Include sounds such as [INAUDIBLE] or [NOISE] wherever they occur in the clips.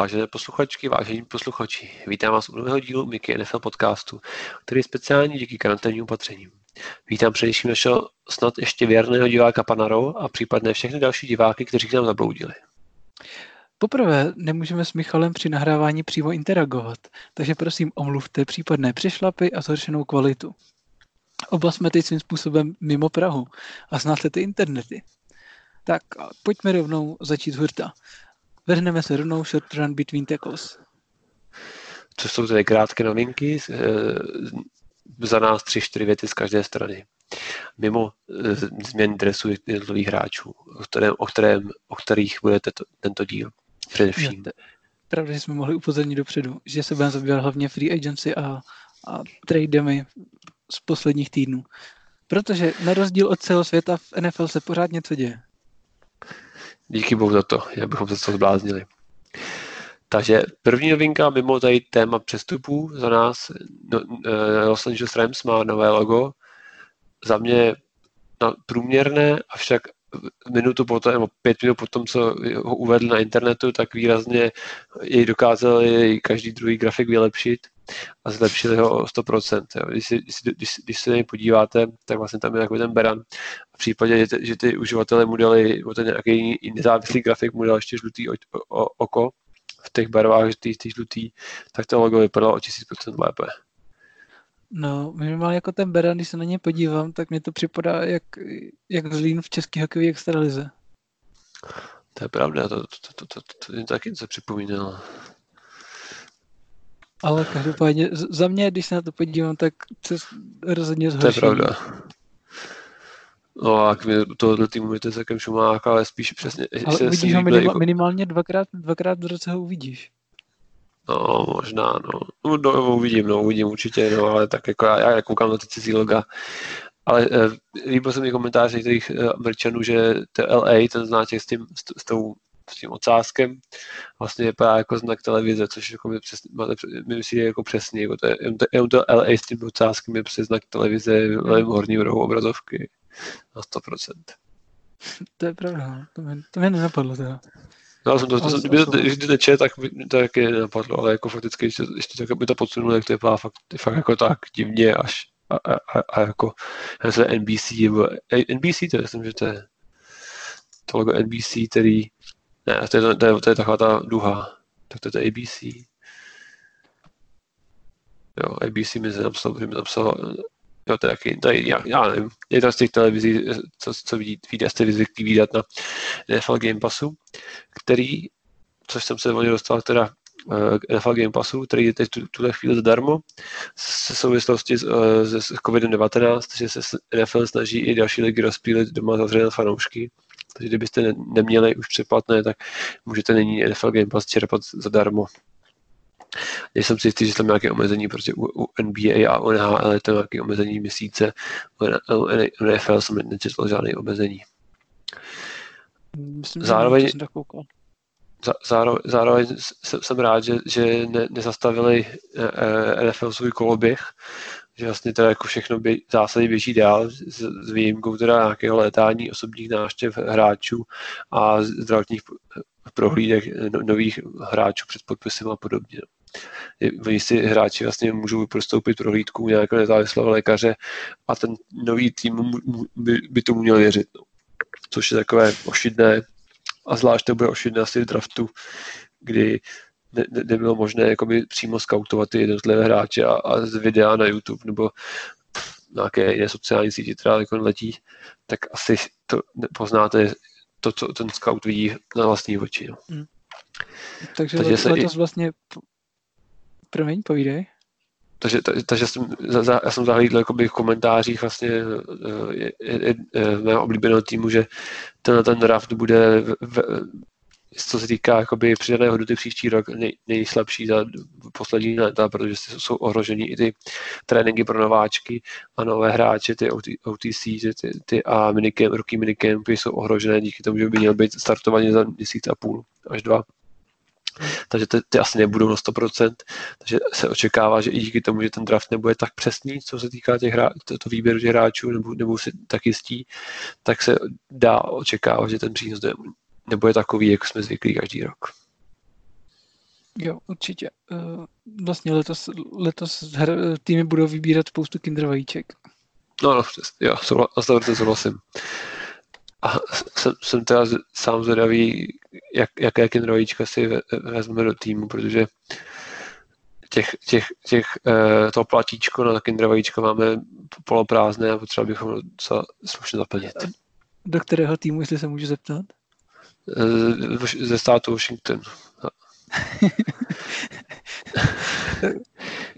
Vážené posluchačky, vážení posluchači, vítám vás u nového dílu Mickey NFL podcastu, který je speciální díky karanténním opatřením. Vítám především našeho snad ještě věrného diváka Panaro a případné všechny další diváky, kteří k nám zabloudili. Poprvé nemůžeme s Michalem při nahrávání přímo interagovat, takže prosím omluvte případné přešlapy a zhoršenou kvalitu. Oba jsme teď svým způsobem mimo Prahu a znáte ty internety. Tak pojďme rovnou začít hurta. Vrhneme se rovnou short run between tackles. Co jsou tedy krátké novinky, eh, za nás tři, čtyři věty z každé strany. Mimo eh, změn dresu jednotlivých hráčů, o, kterém, o, kterém, o kterých bude tento, tento díl především. Pravda, že jsme mohli upozornit dopředu, že se budeme zabývat hlavně free agency a, a trademi z posledních týdnů. Protože na rozdíl od celého světa v NFL se pořád něco děje. Díky bohu za to, já bychom se to zbláznili. Takže první novinka mimo tady téma přestupů za nás, no, eh, Los Angeles Rams má nové logo, za mě no, průměrné, avšak minutu potom, nebo pět minut potom, co ho uvedl na internetu, tak výrazně jej dokázali každý druhý grafik vylepšit a zlepšili ho o 100%. Jo. Když, si, když, když se na něj podíváte, tak vlastně tam je takový ten beran. V případě, že, ty, že ty uživatelé mu dali o ten nějaký nezávislý grafik, mu dal ještě žlutý o, o, oko v těch barvách, ty, ty žlutý, tak to logo vypadalo o 1000% lépe. No, minimálně jako ten Beran, když se na ně podívám, tak mi to připadá jak, jak Zlín v české hokejové extralize. To je pravda, to, to, to, to, to, to, to taky se připomínalo. Ale každopádně za mě, když se na to podívám, tak se rozhodně zhorší. To je pravda. No a k tohoto týmu je to celkem šumák, ale spíš přesně... Ale uvidíš ho minimál, jako... minimálně dvakrát, dvakrát v roce ho uvidíš. No, možná, no. no. No, uvidím, no, uvidím určitě, no, ale tak jako já, já koukám na ty cizí loga. Ale eh, líbil se mi komentář některých eh, Američanů, že to LA, ten znáček s tím, s, s tou tím ocáskem vlastně vypadá jako znak televize, což jako my, přes, máte, my myslí jako přesně, jako to je, jenom to LA s tím ocáskem je přes znak televize v levém horním rohu obrazovky na 100%. To je pravda, to mě, to mě nenapadlo teda. No, jsem to, to, jsem, to, když to neče, tak by to taky nenapadlo, ale jako fakticky, ještě, ještě tak by to podsunulo, jak to vypadá fakt, fakt jako tak divně až a, a, a, a jako se NBC, nebo NBC, to je, myslím, že to je to logo NBC, který ne, to je, to je, to je taková ta duha. Tak to je to ABC. Jo, ABC mi napsal, mi napsal jo, to je taky, to je, já, já nevím, jedna z těch televizí, co, co vidí, vidí, jste zvyklí výdat na NFL Game Passu, který, což jsem se o dostal teda uh, NFL Game Passu, který je teď tu, tuhle chvíli zadarmo, se souvislosti s, uh, s COVID-19, že se NFL snaží i další ligy rozpílit doma zavřené fanoušky, takže kdybyste ne, neměli už předplatné, tak můžete nyní NFL Game Pass čerpat zadarmo. Nejsem si jistý, že tam nějaké omezení, protože u, u NBA a u NHL je to nějaké omezení měsíce, u NFL jsem nečetl žádné omezení. Myslím, zároveň, že zároveň, zároveň jsem rád, že, že ne, nezastavili eh, eh, NFL svůj koloběh, že vlastně to jako všechno bě, v zásadě běží dál s, s výjimkou teda nějakého létání osobních náštěv hráčů a zdravotních prohlídek no, nových hráčů před podpisem a podobně. Oni si hráči vlastně můžou prostoupit prohlídku nějakého nezávislého lékaře a ten nový tým by, by tomu měl věřit. No. Což je takové ošidné a zvlášť to bude ošidné asi v draftu, kdy ne, ne, nebylo možné jakoby přímo skautovat ty jednotlivé hráče a, a z videa na YouTube nebo nějaké jiné sociální síti, která jako letí, tak asi to poznáte to, co ten scout vidí na vlastní oči. No. Hmm. Takže, Takže se letos i... vlastně Promiň, povídej. Takže, takže, takže jsem, za, já jsem zahlídl jakoby v komentářích vlastně je, je, je, mého oblíbeného týmu, že ten, ten draft bude v, v, co se týká jakoby přidané hodnoty příští rok nej, nejslabší za poslední léta, protože jsou ohrožení i ty tréninky pro nováčky a nové hráče, ty OTC ty, ty a minicamp, roky minicampy jsou ohrožené díky tomu, že by měl být startovaně za měsíc a půl až dva. Takže ty, ty asi nebudou na 100%, takže se očekává, že i díky tomu, že ten draft nebude tak přesný, co se týká těch hra, to, to výběru těch hráčů, nebo, nebo si tak jistí, tak se dá očekávat, že ten přínos nebude takový, jako jsme zvyklí každý rok. Jo, určitě. Uh, vlastně letos, letos hr, týmy budou vybírat spoustu kinder vajíček. No, no, jo, souhlasím, souhlasím. A jsem, jsem teda sám zvědavý, jak, jaké kinder vajíčka si vezmeme do týmu, protože těch, těch, těch uh, to platíčko na kinder vajíčko máme poloprázdné a potřeba bychom se slušně zaplnit. Do kterého týmu, jestli se můžu zeptat? Uh, ze státu Washington. [LAUGHS]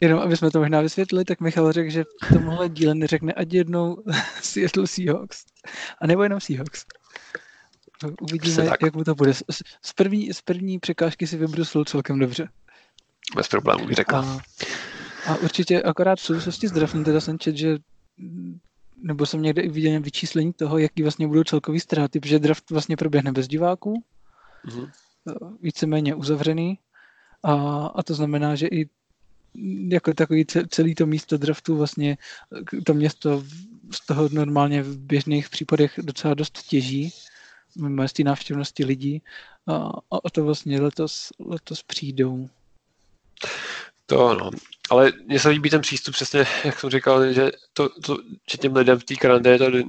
Jenom aby jsme to možná vysvětlili, tak Michal řekl, že v tomhle díle neřekne ať jednou [LAUGHS] Seattle Seahawks. A nebo jenom Seahawks. Uvidíme, jak mu to bude. Z první, z první překážky si vybrusil celkem dobře. Bez problémů bych řekl. A, a určitě akorát v souvislosti s draftem teda jsem čet, že nebo jsem někde i viděl vyčíslení toho, jaký vlastně budou celkový ztráty, protože draft vlastně proběhne bez diváků, mm-hmm. víceméně uzavřený a, a to znamená, že i jako takový celý to místo draftu vlastně to město z toho normálně v běžných případech docela dost těží, mimo z té návštěvnosti lidí a, a to vlastně letos, letos přijdou. To no. Ale mně se líbí ten přístup přesně, jak jsem říkal, že, to, to, že těm lidem v té karanténě to eh,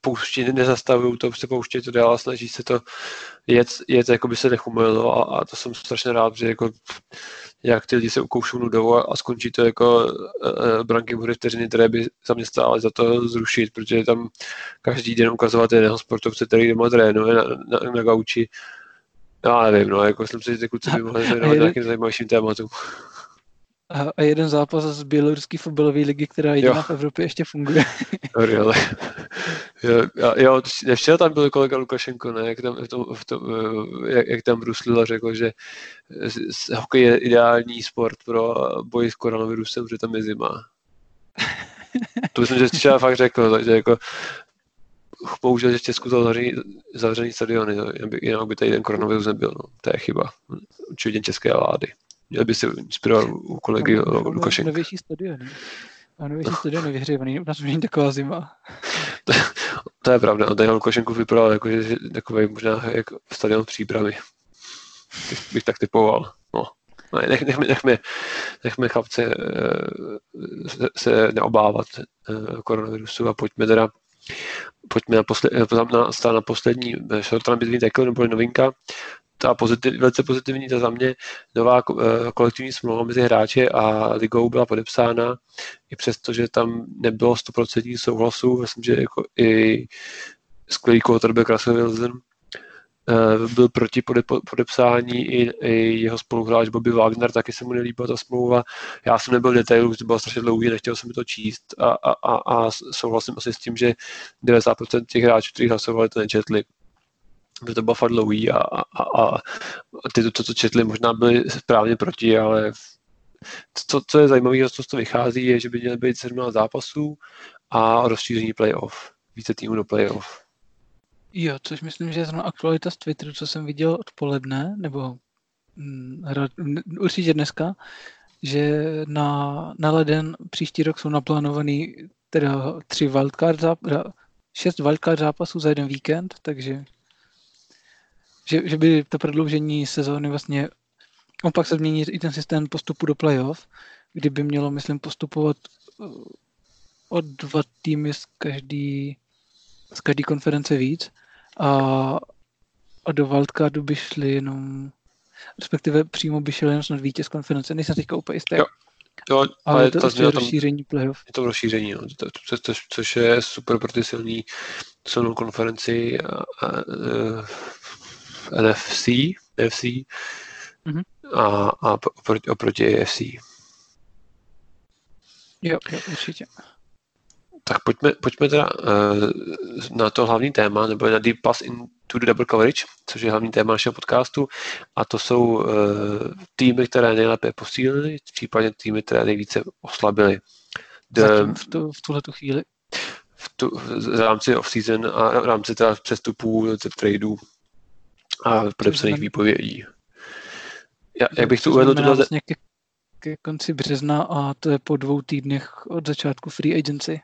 pouští, nezastavují to, prostě pouští to dál a snaží se to jet, jet jako by se nechumilo a, a, to jsem strašně rád, že jako jak ty lidi se ukoušou nudou a, a skončí to jako uh, branky hry vteřiny, které by za mě stály za to zrušit, protože tam každý den ukazovat jiného sportovce, který doma trénuje na, na, na gauči. Já nevím, no, jako myslím si, že ty kluci by mohli nějakým zajímavějším tématům. A, a jeden zápas z běloruské fotbalové ligy, která jediná jo. v Evropě ještě funguje. [LAUGHS] jo, jo, jo, včera tam byl kolega Lukašenko, ne, jak tam, v tom, v tom, jak, jak tam bruslil a řekl, že hokej je ideální sport pro boj s koronavirusem, že tam je zima. To myslím, že třeba fakt řekl, takže jako bohužel, že v Česku to zavřený, zavřený stadiony, jinak by tady ten koronavirus nebyl. No. To je chyba. Určitě české vlády. Měl by se inspirovat u kolegy no, Lukašenka. Novější stadion. A novější stadion je vyhřívaný, u nás už není taková zima. [LAUGHS] to, to je pravda, on tady Lukašenku vypadal jako, že takový možná jako stadion přípravy. Bych tak typoval. No. Ne, nech, nechme, nechme, nechme chlapce uh, se neobávat uh, koronavirusu a pojďme teda pojďme na, posled, na, na poslední short run between tackle, nebo novinka, ta pozitiv, velice pozitivní, ta za mě nová eh, kolektivní smlouva mezi hráči a ligou byla podepsána, i přesto, že tam nebylo 100% souhlasu, myslím, že jako i skvělý quarterback Russell Wilson eh, byl proti podepsání i, i jeho spoluhráč Bobby Wagner, taky se mu nelíbila ta smlouva. Já jsem nebyl v detailu, to bylo strašně dlouhý, nechtěl jsem to číst a, a, a, a souhlasím asi s tím, že 90% těch hráčů, kteří hlasovali, to nečetli že to bylo fakt dlouhý a, a, a ty, to, co četli, možná byli správně proti, ale co, co je zajímavé, z toho vychází, je, že by měly být 17 zápasů a rozšíření playoff, více týmů do playoff. Jo, což myslím, že je zrovna aktualita z Twitteru, co jsem viděl odpoledne, nebo mm, určitě dneska, že na, na leden příští rok jsou naplánovaný teda tři wildcard záp- šest wildcard zápasů za jeden víkend, takže že, že by to prodloužení sezóny vlastně, on pak se změní i ten systém postupu do playoff, kdy by mělo, myslím, postupovat uh, od dva týmy z každý, z každý konference víc a, a do wildcardu by šli jenom respektive přímo by šel jenom snad vítěz konference, nejsem teďka úplně jistý. Jo. Jo, ale, ale to, to je rozšíření playoff. Je to rozšíření, no. to, to, to, což je super pro ty silný silnou konferenci a, a, a, NFC, NFC mm-hmm. a, a oproti, oproti AFC. Jo, jo, určitě. Tak pojďme, pojďme teda uh, na to hlavní téma, nebo na Deep Pass into the Double Coverage, což je hlavní téma našeho podcastu, a to jsou uh, týmy, které nejlépe posílily, případně týmy, které nejvíce oslabily. The, Zatím v, tu, v tuhle chvíli. V, tu, v rámci off-season a v rámci teda přestupů, tradeů a podepsaných výpovědí. Já, jak bych to uvedl? Tohle... Vlastně ke, ke konci března a to je po dvou týdnech od začátku free agency.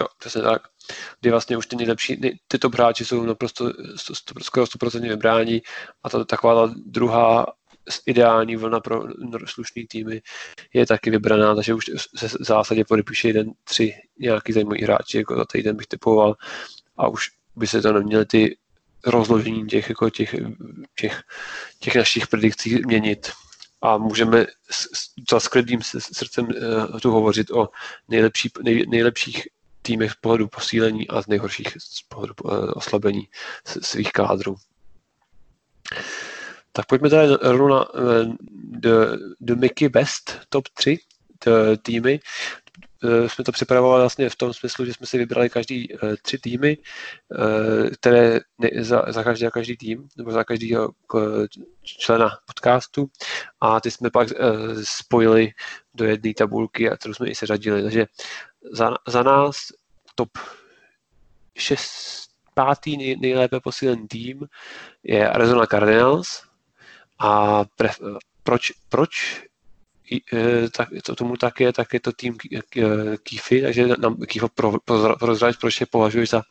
Jo, přesně tak. Kdy vlastně už ty nejlepší, ty top hráči jsou naprosto skoro 100% vybrání a to taková ta druhá ideální vlna pro slušný týmy je taky vybraná, takže už se v zásadě podepíše jeden, tři nějaký zajímavý hráči, jako za týden bych typoval a už by se to neměly ty rozložení těch, jako těch, těch, těch našich predikcí měnit. A můžeme s, s klidným srdcem uh, tu hovořit o nejlepší, nej, nejlepších týmech z pohledu posílení a z nejhorších z pohledu uh, oslabení svých kádrů. Tak pojďme tady rovnou na the, the Mickey Best top 3 týmy. Eh, jsme to připravovali vlastně v tom smyslu, že jsme si vybrali každý uh, tři týmy, uh, které za, za každý a každý tým, nebo za každého člena podcastu a ty jsme pak spojili do jedné tabulky, a kterou jsme i seřadili. Takže za, za nás top 6, pátý nej, nejlépe posílený tým je Arizona Cardinals a pref, proč, proč tak, to tomu tak je, tak je to tým Kýfy, takže nám Kýfo pro, proč je považuješ za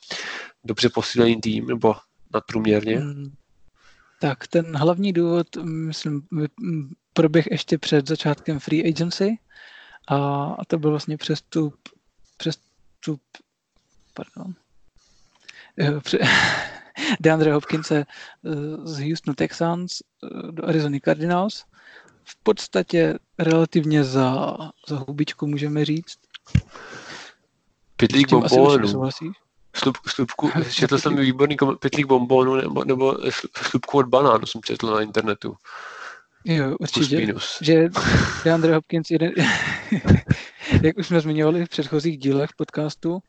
dobře posílený tým, nebo nadprůměrně? Hmm. Tak ten hlavní důvod, myslím, proběh ještě před začátkem free agency a, to byl vlastně přestup, přestup, pardon, e, [LAUGHS] DeAndre Hopkinse e, z Houston Texans do Arizona Cardinals v podstatě relativně za, za hubičku, můžeme říct. Pytlík bombónů. Slup, slupku, četl jsem výborný pytlík bombónů nebo, nebo slupku od banánu jsem četl na internetu. Jo, určitě. Že DeAndre Hopkins, jeden, [LAUGHS] jak už jsme zmiňovali v předchozích dílech podcastu,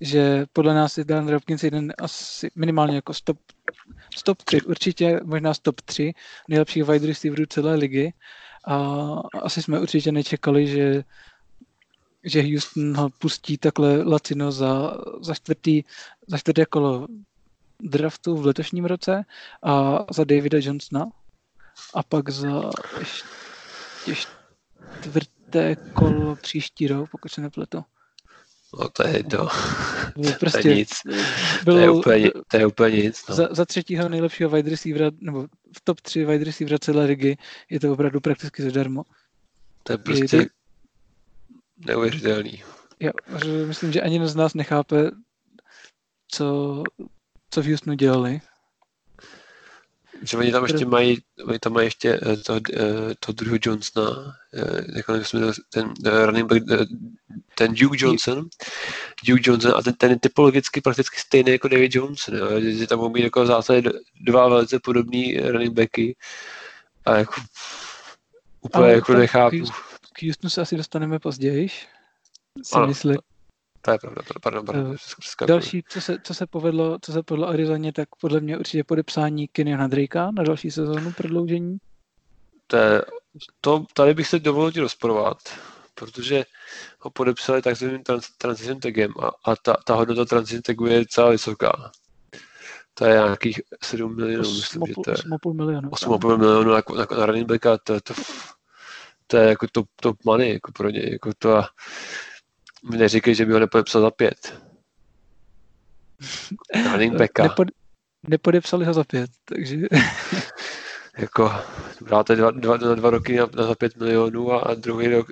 že podle nás je DeAndre Hopkins jeden asi minimálně jako stop, stop 3, určitě možná stop 3 nejlepších wide receiverů celé ligy a asi jsme určitě nečekali, že že Houston ho pustí takhle lacino za, za, čtvrtý, za čtvrté kolo draftu v letošním roce a za Davida Johnsona a pak za ještě čtvrté kolo příští rok, pokud se nepletu. No to je to. Prostě [LAUGHS] to je nic. Bylo, to, je úplně, to je úplně nic. No. Za, za třetího nejlepšího wide receivera, nebo v top 3 wide receivera celé ligy je to opravdu prakticky zadarmo. To je prostě je neuvěřitelný. Já myslím, že ani z nás nechápe, co, co v Houstonu dělali že oni tam ještě mají, oni tam mají ještě eh, toho, eh, toho druhého Johnsona, eh, jak jsme ten running back, ten Duke Johnson, Duke Johnson a ten, ten je typologicky prakticky stejný jako David Johnson, jo, že tam mohou být jako v zásadě dva velice podobný running backy a jako úplně Ale jako nechápu. K Houstonu se asi dostaneme později, si ano, myslím. To je pravda, pardon, pardon. Uh, další, co se, co se povedlo, co se povedlo Arizoně, tak podle mě určitě podepsání Kenyona Drakea na další sezónu prodloužení. To, je, to tady bych se dovolil ti rozporovat, protože ho podepsali takzvaným trans, transition tagem a, a ta, ta hodnota transition tagu je celá vysoká. To je nějakých 7 milionů, 8, myslím, že to je. 8,5 milionů. 8,5 milionů jako, jako na running backa, to, to, to je jako top, top money jako pro ně. Jako to a, mi neříkej, že by ho nepodepsal za pět. [LAUGHS] Running backa. Nepod, nepodepsali ho za pět, takže... [LAUGHS] jako, dáte dva, dva, dva, dva roky na, na za pět milionů a, a druhý rok...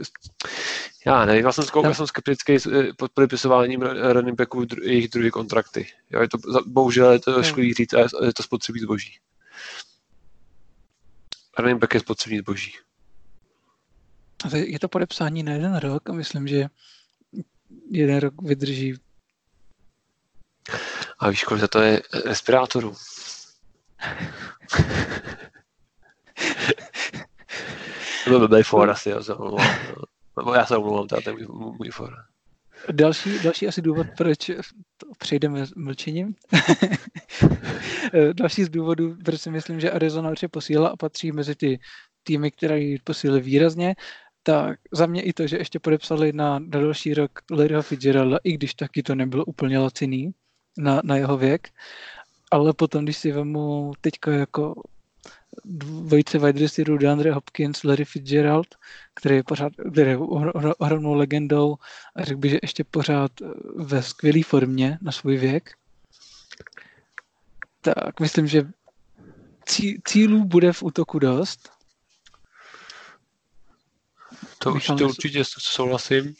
Já nevím, já jsem, já jsem skeptický eh, pod podepisováním running backů dru, jejich druhé kontrakty. Jo, je to, bohužel je to hmm. škodí říct, a je to spotřebí zboží. Running back je spotřební zboží. Je to podepsání na jeden rok a myslím, že jeden rok vydrží. A víš, kolik za to je respirátorů? [LAUGHS] to byl blbý for asi, já se omlouvám. Nebo já se omlouvám, to je můj, můj for. Další, další asi důvod, proč přejdeme s mlčením. [LAUGHS] další z důvodů, proč si myslím, že Arizona určitě posílila a patří mezi ty týmy, které ji posílili výrazně, tak za mě i to, že ještě podepsali na, na další rok Larryho Fitzgeralda, i když taky to nebylo úplně laciný na, na jeho věk, ale potom, když si vemu teďka jako dvojice wide receiverů DeAndre Hopkins, Larry Fitzgerald, který je pořád, který je ohromnou legendou a řekl bych, že ještě pořád ve skvělé formě na svůj věk, tak myslím, že cílů bude v útoku dost To určitě, určitě souhlasím.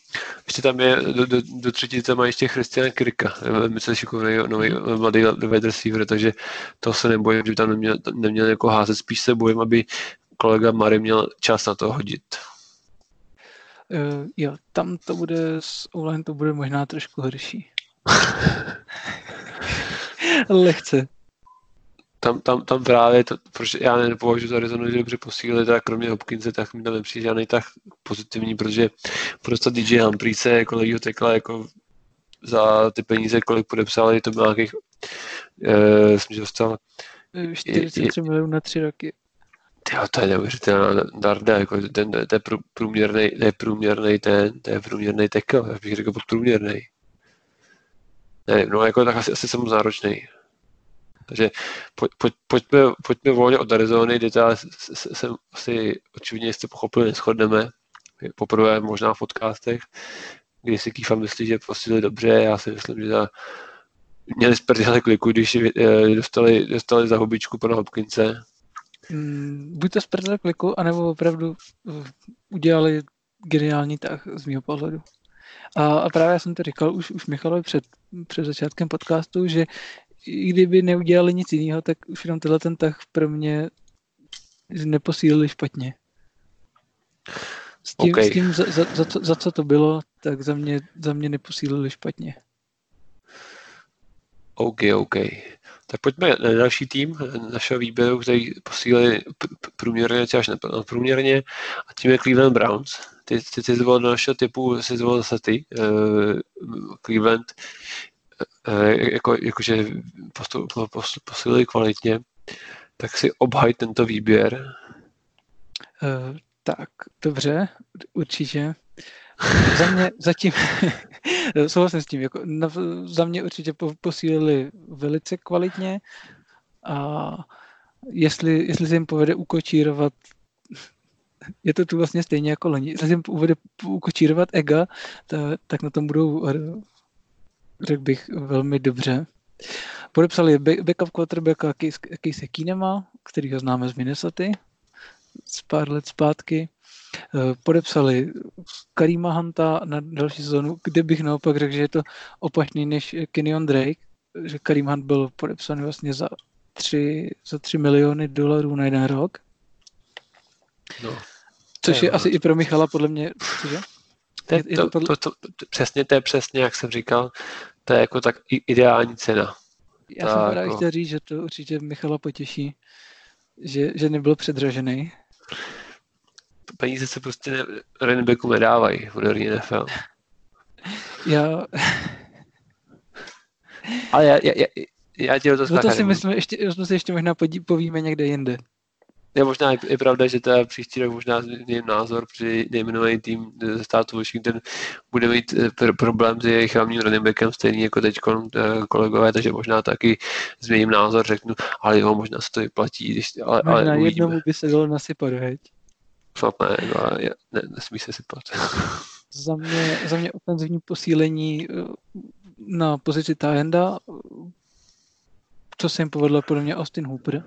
Ještě tam je, do, do, do třetice má ještě Christiana Kirka, myslím, že nový, nový mladý wide receiver, takže to se nebojím, že by tam neměl, neměl jako házet, spíš se bojím, aby kolega Mary měl čas na to hodit. Uh, jo, tam to bude, s online to bude možná trošku horší. [LAUGHS] Lehce tam, tam, tam právě, to, protože já nepovažuji za Arizonu, že dobře posílili, tak kromě Hopkinse, tak mi tam nepřijde žádný tak pozitivní, protože prostě DJ Humphreys jako levýho tekla jako za ty peníze, kolik podepsali, to bylo nějakých, eh, myslím, že dostal 43 milionů na tři roky. Jo, to je neuvěřitelná darda, jako ten, to je průměrný, to je průměrný ten, to je průměrný tekl, já bych řekl podprůměrný. Nevím, no jako tak asi, asi jsem náročný. Takže pojď, pojď, pojďme, pojďme volně od Arizony, kde teda jsem asi očividně jste pochopili, neschodneme. Poprvé možná v podcastech, kdy si Kýfa myslí, že posílili dobře, já si myslím, že za, měli sprdele kliku, když eh, dostali, dostali za hubičku pana Hopkince. Mm, buď to sprdele kliku, anebo opravdu eh, udělali geniální tah z mého pohledu. A, a právě já jsem to říkal už, už Michalovi před, před začátkem podcastu, že i kdyby neudělali nic jiného, tak už jenom tenhle ten tah pro mě neposílili špatně. S tím, okay. s tím za, za, za, co, za co to bylo, tak za mě, za mě neposílili špatně. OK, OK. Tak pojďme na další tým našeho výběru, který posílili průměrně, až průměrně, a tím je Cleveland Browns. Ty, ty, ty zvolil do našeho typu, si zvolil zase ty, uh, Cleveland. Eh, jako, jakože postup, postup, posilili kvalitně, tak si obhaj tento výběr. Uh, tak, dobře, určitě. za mě [LAUGHS] zatím, [LAUGHS] souhlasím s tím, jako na, za mě určitě posílili velice kvalitně a jestli, jestli se jim povede ukočírovat je to tu vlastně stejně jako loni. Jestli jim povede ukočírovat ega, tak, tak na tom budou řekl bych, velmi dobře. Podepsali backup quarterbacka Casey Keenema, který ho známe z Minnesota z pár let zpátky. Eh, podepsali Karima Hanta na další sezonu, kde bych naopak řekl, že je to opačný než Kenyon Drake, že Karim Hunt byl podepsaný vlastně za 3, za 3 miliony dolarů na jeden rok. No, Což je, je asi i pro Michala podle mě, cože? To, je, to, to, to, to, přesně, to je přesně, jak jsem říkal, to je jako tak ideální cena. Já tak, jsem právě jako... chtěl říct, že to určitě Michala potěší, že, že nebyl předražený. Peníze se prostě ne, running backu nedávají v NFL. [LAUGHS] Já... Ale já, já, já, já ti to no to si myslím, ještě, to si ještě možná podí, povíme někde jinde je možná i pravda, že teda příští rok možná změním názor, protože nejmenovaný tým ze státu Washington bude mít eh, pr- problém s jejich hlavním running backem, stejný jako teď eh, kolegové, takže možná taky změním názor, řeknu, ale jo, možná se to vyplatí, když, ale, možná ale uvidíme. jednomu by se dalo nasypat, heď? Snad ne, no, je, ne, nesmí se sypat. [LAUGHS] za mě, za mě ofenzivní posílení eh, na pozici Tajenda, co se jim povedlo podle mě Austin Hooper,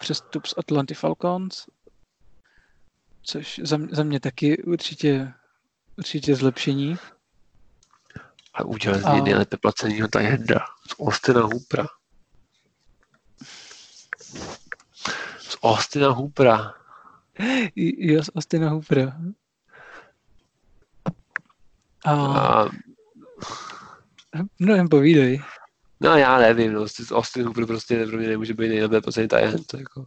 přestup z Atlanty Falcons, což za, za mě taky určitě, určitě zlepšení. A udělal a... nejlépe placenýho tajenda z Austina Hoopera. Z Austina Hoopera. Jo, z Austina Hoopera. A... a... No jen povídej. No já nevím, no, Austin Hooper prostě pro mě nemůže být nejlepší poslední tajent, to jako,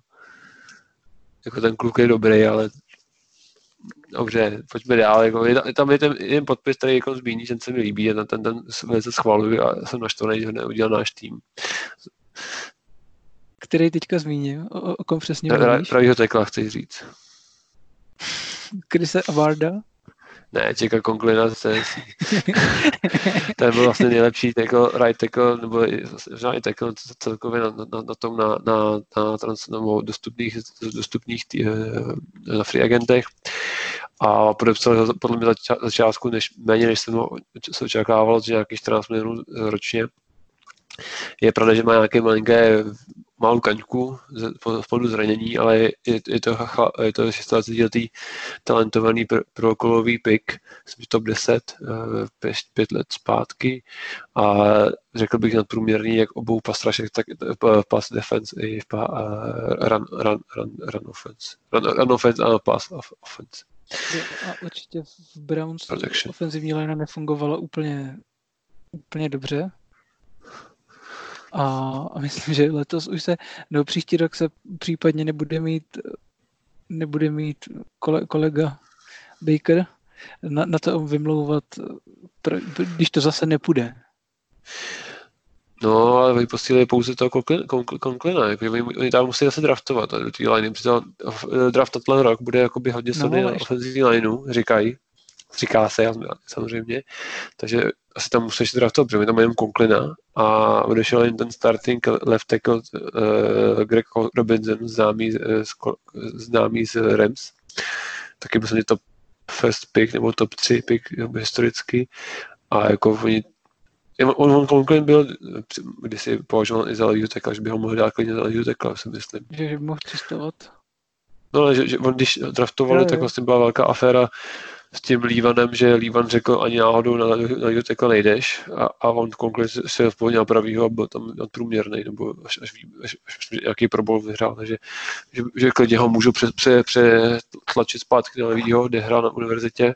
jako ten kluk je dobrý, ale dobře, pojďme dál, jako, je, tam je ten jeden podpis, který jako zmíní, že se mi líbí, a ten, ten velice schvaluji a jsem naštvaný, že ho neudělal náš tým. Který teďka zmíním, o, o kom přesně mluvíš? Pravýho tekla, chci říct. Krise Avarda? Ne, čeká Konklina zase. ten byl vlastně nejlepší tackle, right tackle, nebo možná i tackle celkově na, na, na tom, na, na, na, trans, nebo dostupných, dostupných tý, eh, na free agentech. A podepsal ho podle mě za, za částku než, méně, než jsem se očekával, že nějakých 14 milionů ročně. Je pravda, že má nějaké malinké malou kaňku z pohledu zranění, ale je, je to, je to 16-letý talentovaný prokolový pick, jsem top 10, pět, pět let zpátky a řekl bych nadprůměrný jak obou pastrašek, tak pass defense i run, run, run, run offense. Run, run offense a pass offense. A určitě v Browns Protection. ofenzivní line nefungovala úplně, úplně dobře. A, a myslím, že letos už se, no příští rok se případně nebude mít nebude mít kole, kolega Baker na, na to vymlouvat, když to zase nepůjde. No, ale oni posílili pouze toho Conklina, jako, oni, oni tam musí zase draftovat do té liney, protože draft ten rok bude jakoby hodně silný no, na ofenzivní lineu, říkají, říká se samozřejmě, takže asi tam musíš draftovat, protože tam jenom Conklina a odešel jen ten starting left tackle uh, Greg Robinson, známý, uh, známý z Rams, taky myslím, top first pick nebo top 3 pick historicky a jako oni On, on Conklin byl si považoval i za levýho tekla, že by ho mohl dát klidně za levýho tekla, si myslím. Že, že by mohl cestovat. No ale že, že on, když draftovali, tak vlastně byla velká aféra s tím Lívanem, že Lívan řekl ani náhodou na, na tekla nejdeš a, a on Conklin se na pravýho a byl tam nadprůměrný, nebo až, až, až, až jaký probol vyhrál, takže že, že klidně ho můžu přetlačit pře, pře, zpátky na levýho, kde hrál na univerzitě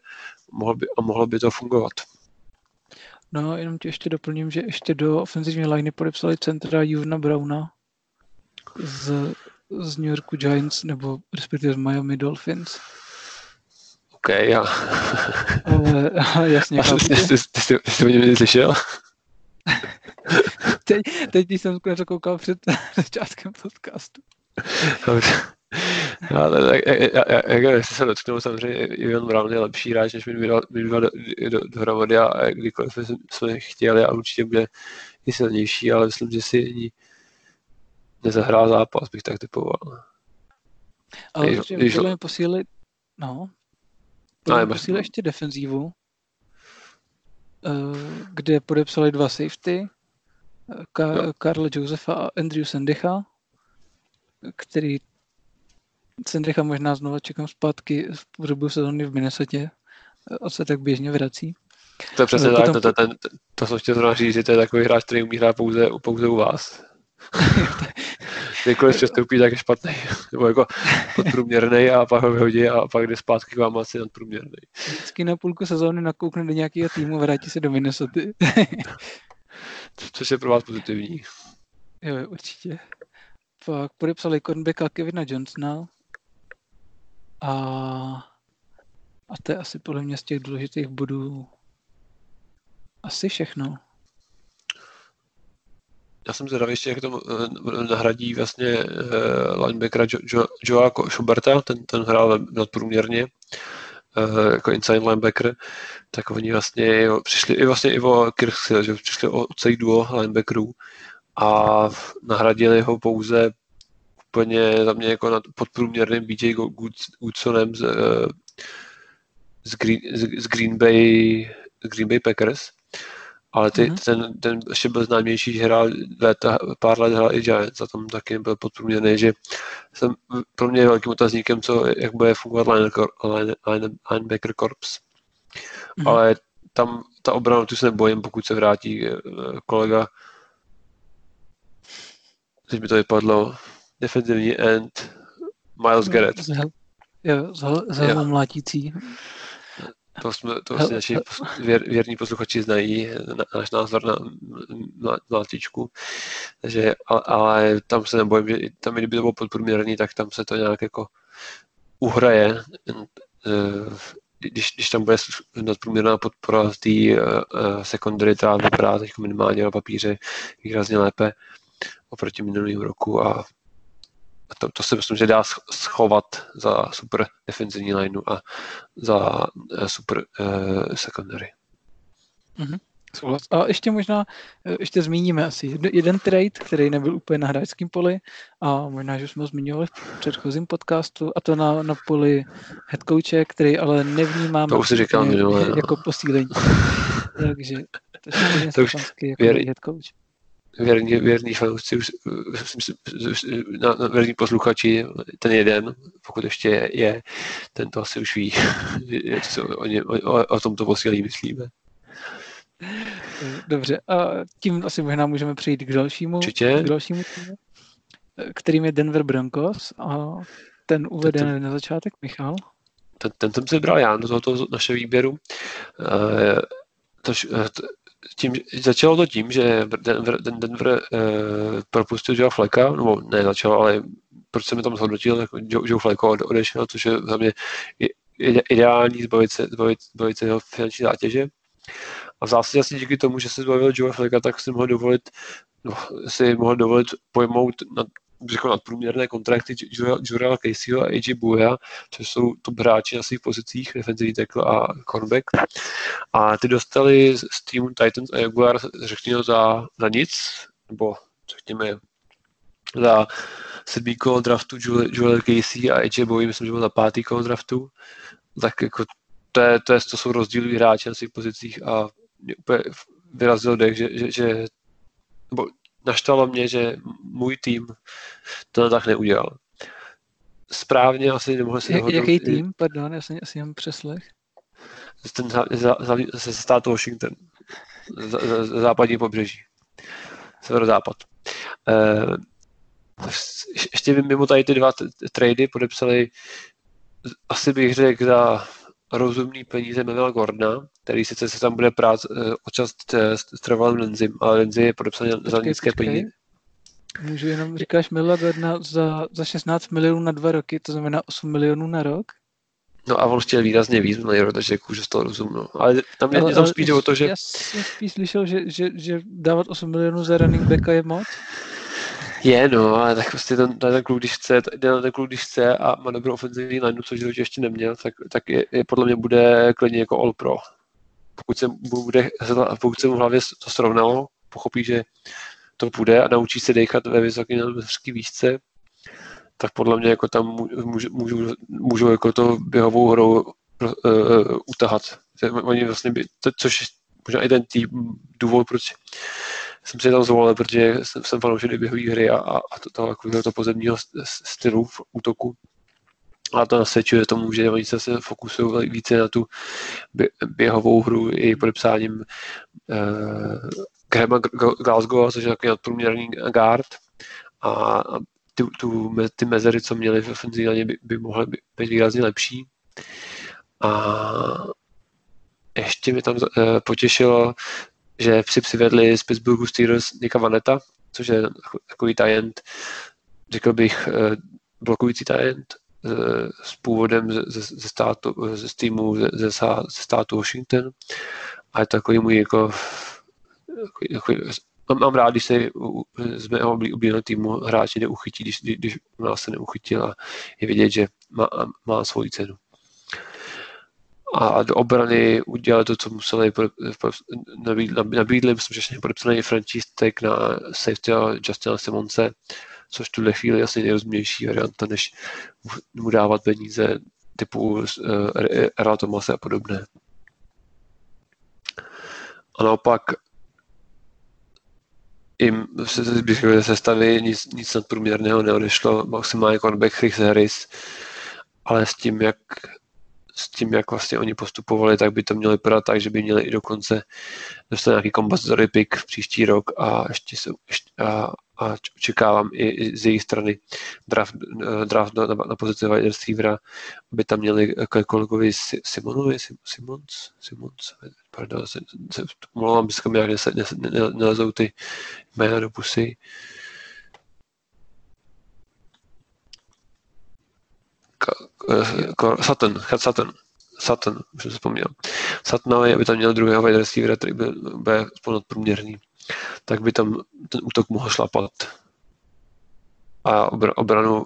mohlo by, a mohlo by to fungovat. No, jenom ti ještě doplním, že ještě do ofenzivní liney podepsali centra Juvna Browna z, z New Yorku Giants, nebo respektive z Miami Dolphins. OK, já. Ale, ale jasně, ty, ty jsi o něm slyšel? teď, teď jsem skvěle koukal před [LAUGHS] začátkem podcastu. No, ale jak se dotknou, samozřejmě Ivan Brown je lepší hráč, než my dva, my dva do, do, dohromady a kdykoliv jsme, jsme chtěli a určitě bude i silnější, ale myslím, že si ani nezahrál zápas, bych tak typoval. Ale když, když, podle posílit, no, podle no, posílit ještě defenzívu, eh, kde podepsali dva safety, Ka- no. Karla Josefa a Andrew Sendecha, který Cendricha možná znovu čekám zpátky v průběhu sezóny v Minnesotě a se tak běžně vrací. To je přesně tak, to, to, to, to jsem chtěl zrovna říct, že to je takový hráč, který umí hrát pouze, pouze u vás. [LAUGHS] Kdykoliv přestoupí, tak je špatný. [LAUGHS] Nebo jako podprůměrný a pak ho vyhodí a pak jde zpátky k vám asi nadprůměrný. Vždycky na půlku sezóny nakoukne do nějakého týmu, vrátí se do Minnesota. [LAUGHS] Což je pro vás pozitivní. Jo, určitě. Pak podepsali cornerbacka Kevina Johnsona, a, a to je asi podle mě z těch důležitých bodů asi všechno. Já jsem zvědavý ještě, jak to eh, nahradí vlastně uh, linebackera jo, jo, Joa Schuberta, ten, ten hrál nadprůměrně uh, jako inside linebacker, tak oni vlastně jo, přišli i vlastně i o Kirkshill, že přišli o celý duo linebackerů a nahradili ho pouze úplně za mě jako nad podprůměrným BJ Goodsonem z, eh, z, Green, z, z Green Bay z Green Bay Packers. Ale ty, mm-hmm. ten, ten ještě byl známější, že hrál léta, pár let hrál i Giants a tam taky byl podprůměrný, že jsem pro mě velkým otazníkem, co, jak bude fungovat line, line, line, linebacker corps. Mm-hmm. Ale tam ta obrana, tu se nebojím, pokud se vrátí eh, kolega teď mi to vypadlo, defenzivní end Miles Garrett. Z, jo, z, z mlátící. To, jsme, to vlastně naši věr, věrní posluchači znají, na, náš názor na, mlátičku. Takže, ale, ale, tam se nebojím, že tam, kdyby to bylo podprůměrný, tak tam se to nějak jako uhraje. Eh, když, když tam bude nadprůměrná podpora z té uh, secondary, která vypadá teď minimálně na papíře výrazně lépe oproti minulému roku a to, to si myslím, že dá schovat za super defenzivní lineu a za uh, super uh, secondary. Mm-hmm. A ještě možná, eh, ještě zmíníme asi jeden trade, který nebyl úplně na hráčském poli a možná, že jsme ho zmiňovali v předchozím podcastu a to na, na poli headcoache, který ale nevnímáme to už říkal minule, jako posílení. [LAUGHS] Takže to je to už jako headcoach věrní, věrní fanoušci, na, na věrní posluchači, ten jeden, pokud ještě je, je ten to asi už ví, [LAUGHS] co o, ně, o, o tomto posílení myslíme. Dobře, a tím asi možná můžeme přejít k dalšímu, Určitě. k dalšímu týmu, kterým je Denver Broncos a ten uvede ten, na začátek Michal. Ten, ten jsem si bral já do tohoto naše výběru. Uh, to, tím, začalo to tím, že Denver, Denver uh, propustil Joe Fleka, nebo ne začalo, ale proč jsem mi tam zhodnotil, jako Joe, Joe Fleko odešel, což je za mě ideální zbavit se, zbavit, zbavit se jeho finanční zátěže. A v zásadě asi díky tomu, že se zbavil Joe Fleka, tak si mohl dovolit, no, si mohl dovolit pojmout na, řekl nadprůměrné kontrakty Jurela Caseyho a AJ Buya, což jsou top hráči na svých pozicích, defensivní tackle a cornerback. A ty dostali z týmu Titans a Jaguar, řekněme, za, za nic, nebo řekněme za sedmý kolo draftu Joel Casey a AJ Bowie, myslím, že byl za pátý kolo draftu, tak jako to, je, to, je, to jsou rozdílí hráči na svých pozicích a mě úplně vyrazil dech, že, že, že nebo naštvalo mě, že můj tým to tak neudělal. Správně asi nemohl si Jak, Jaký tým? Pardon, já jsem asi jen přeslech. Ten za, za, za, ze státu Washington. Z, z, z západní pobřeží. Severozápad. Uh, ještě mimo tady ty dva trady podepsali asi bych řekl za rozumný peníze Memela Gordona, který sice se tam bude prát uh, o čas s Travalem Lenzim, ale Lenzi je podepsaný za nízké peníze. Můžu jenom, říkáš Gordona za, za 16 milionů na dva roky, to znamená 8 milionů na rok? No a on chtěl výrazně víc milionů, takže jako, že z toho rozum, no. Ale tam mě, ale, tam spíš o to, že... Já jsem spíš slyšel, že, že, že dávat 8 milionů za running backa je moc? Je, no, ale tak prostě ten, ten klub, když chce, ten, ten klub, když chce a má dobrou ofenzivní lineu, což ještě neměl, tak, tak je, je, podle mě bude klidně jako all pro. Pokud se, bude, pokud se mu v hlavě to srovnalo, pochopí, že to bude a naučí se dechat ve vysoké výšce, tak podle mě jako tam můžou, můžou, jako to běhovou hrou uh, uh, utahat. Oni vlastně by, to, což možná i ten tým, důvod, proč jsem si tam zvolil, protože jsem, jsem fanoušek běhové hry a, a to, toho, to, to pozemního stylu v útoku. A to nasvědčuje tomu, že oni se fokusují více na tu běhovou hru i podepsáním uh, Grahama Glasgow, což je takový nadprůměrný guard. A, ty, tu, ty mezery, co měli v ofenzivě, by, by mohly být výrazně lepší. A ještě mi tam uh, potěšilo že si přivedli z Pittsburghu Steelers Nika Vaneta, což je takový tajent, řekl bych, eh, blokující tajent eh, s původem ze, ze, státu, ze týmu ze, ze, státu Washington. A je takový můj jako, jako, jako mám, mám rád, když se z mého oblíbeného týmu hráči neuchytí, když, když nás se neuchytil a je vidět, že má, má svoji cenu. A do obrany udělali to, co museli, nabídli, myslím, že podepsaný franchise tag na safety Justina Simonce, což tuhle chvíli asi nejrozumnější varianta, než mu dávat peníze typu uh, Erla Tomase a podobné. A naopak jim se, se sestavy nic, nic nadprůměrného neodešlo, maximálně cornerback Chris Harris, ale s tím, jak s tím, jak vlastně oni postupovali, tak by to mělo vypadat tak, že by měli i dokonce dostat nějaký kompozitory pick v příští rok a ještě se a, a očekávám i z jejich strany draft, draft na, na pozici wide receivera, aby tam měli kolegovi Simonovi, Simons, Simons, pardon, se, se, mluvám, že nějak nelezou ty jména do pusy. Sutton, Sutton, Sutton, už jsem vzpomněl. Suttonovi, aby tam měl druhého wide receivera, který byl, byl spolu průměrný, tak by tam ten útok mohl šlapat. A obranu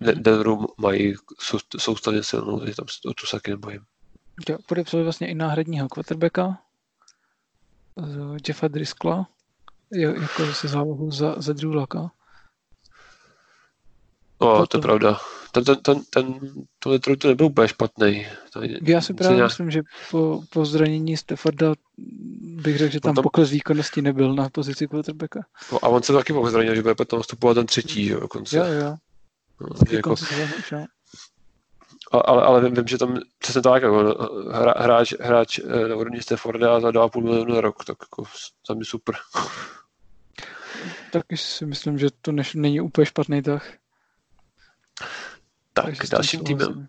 Denveru mají soustavně silnou, takže tam o tu saky nebojím. Jo, podepsali vlastně i náhradního quarterbacka, Jeffa Driskla, jako zase zálohu za, za Drew Locka. No, to je pravda ten, ten, ten, ten, to Detroit nebyl úplně špatný. Já si právě nějak... myslím, že po, po zranění Stafforda bych řekl, že tam, tam- pokles výkonnosti nebyl na pozici quarterbacka. No, a on se taky mohl zranit, že bude potom vstupovat ten třetí, že jo, dokonce. Jo, jo. No, jako, jo. ale, ale vím, vím, že tam přesně tak, jako, hra, hráč, hráč eh, na úrovni Stafforda za 2,5 milionu na rok, tak jako za mě super. Taky si myslím, že to než, není úplně špatný tah. Tak, takže dalším týmem,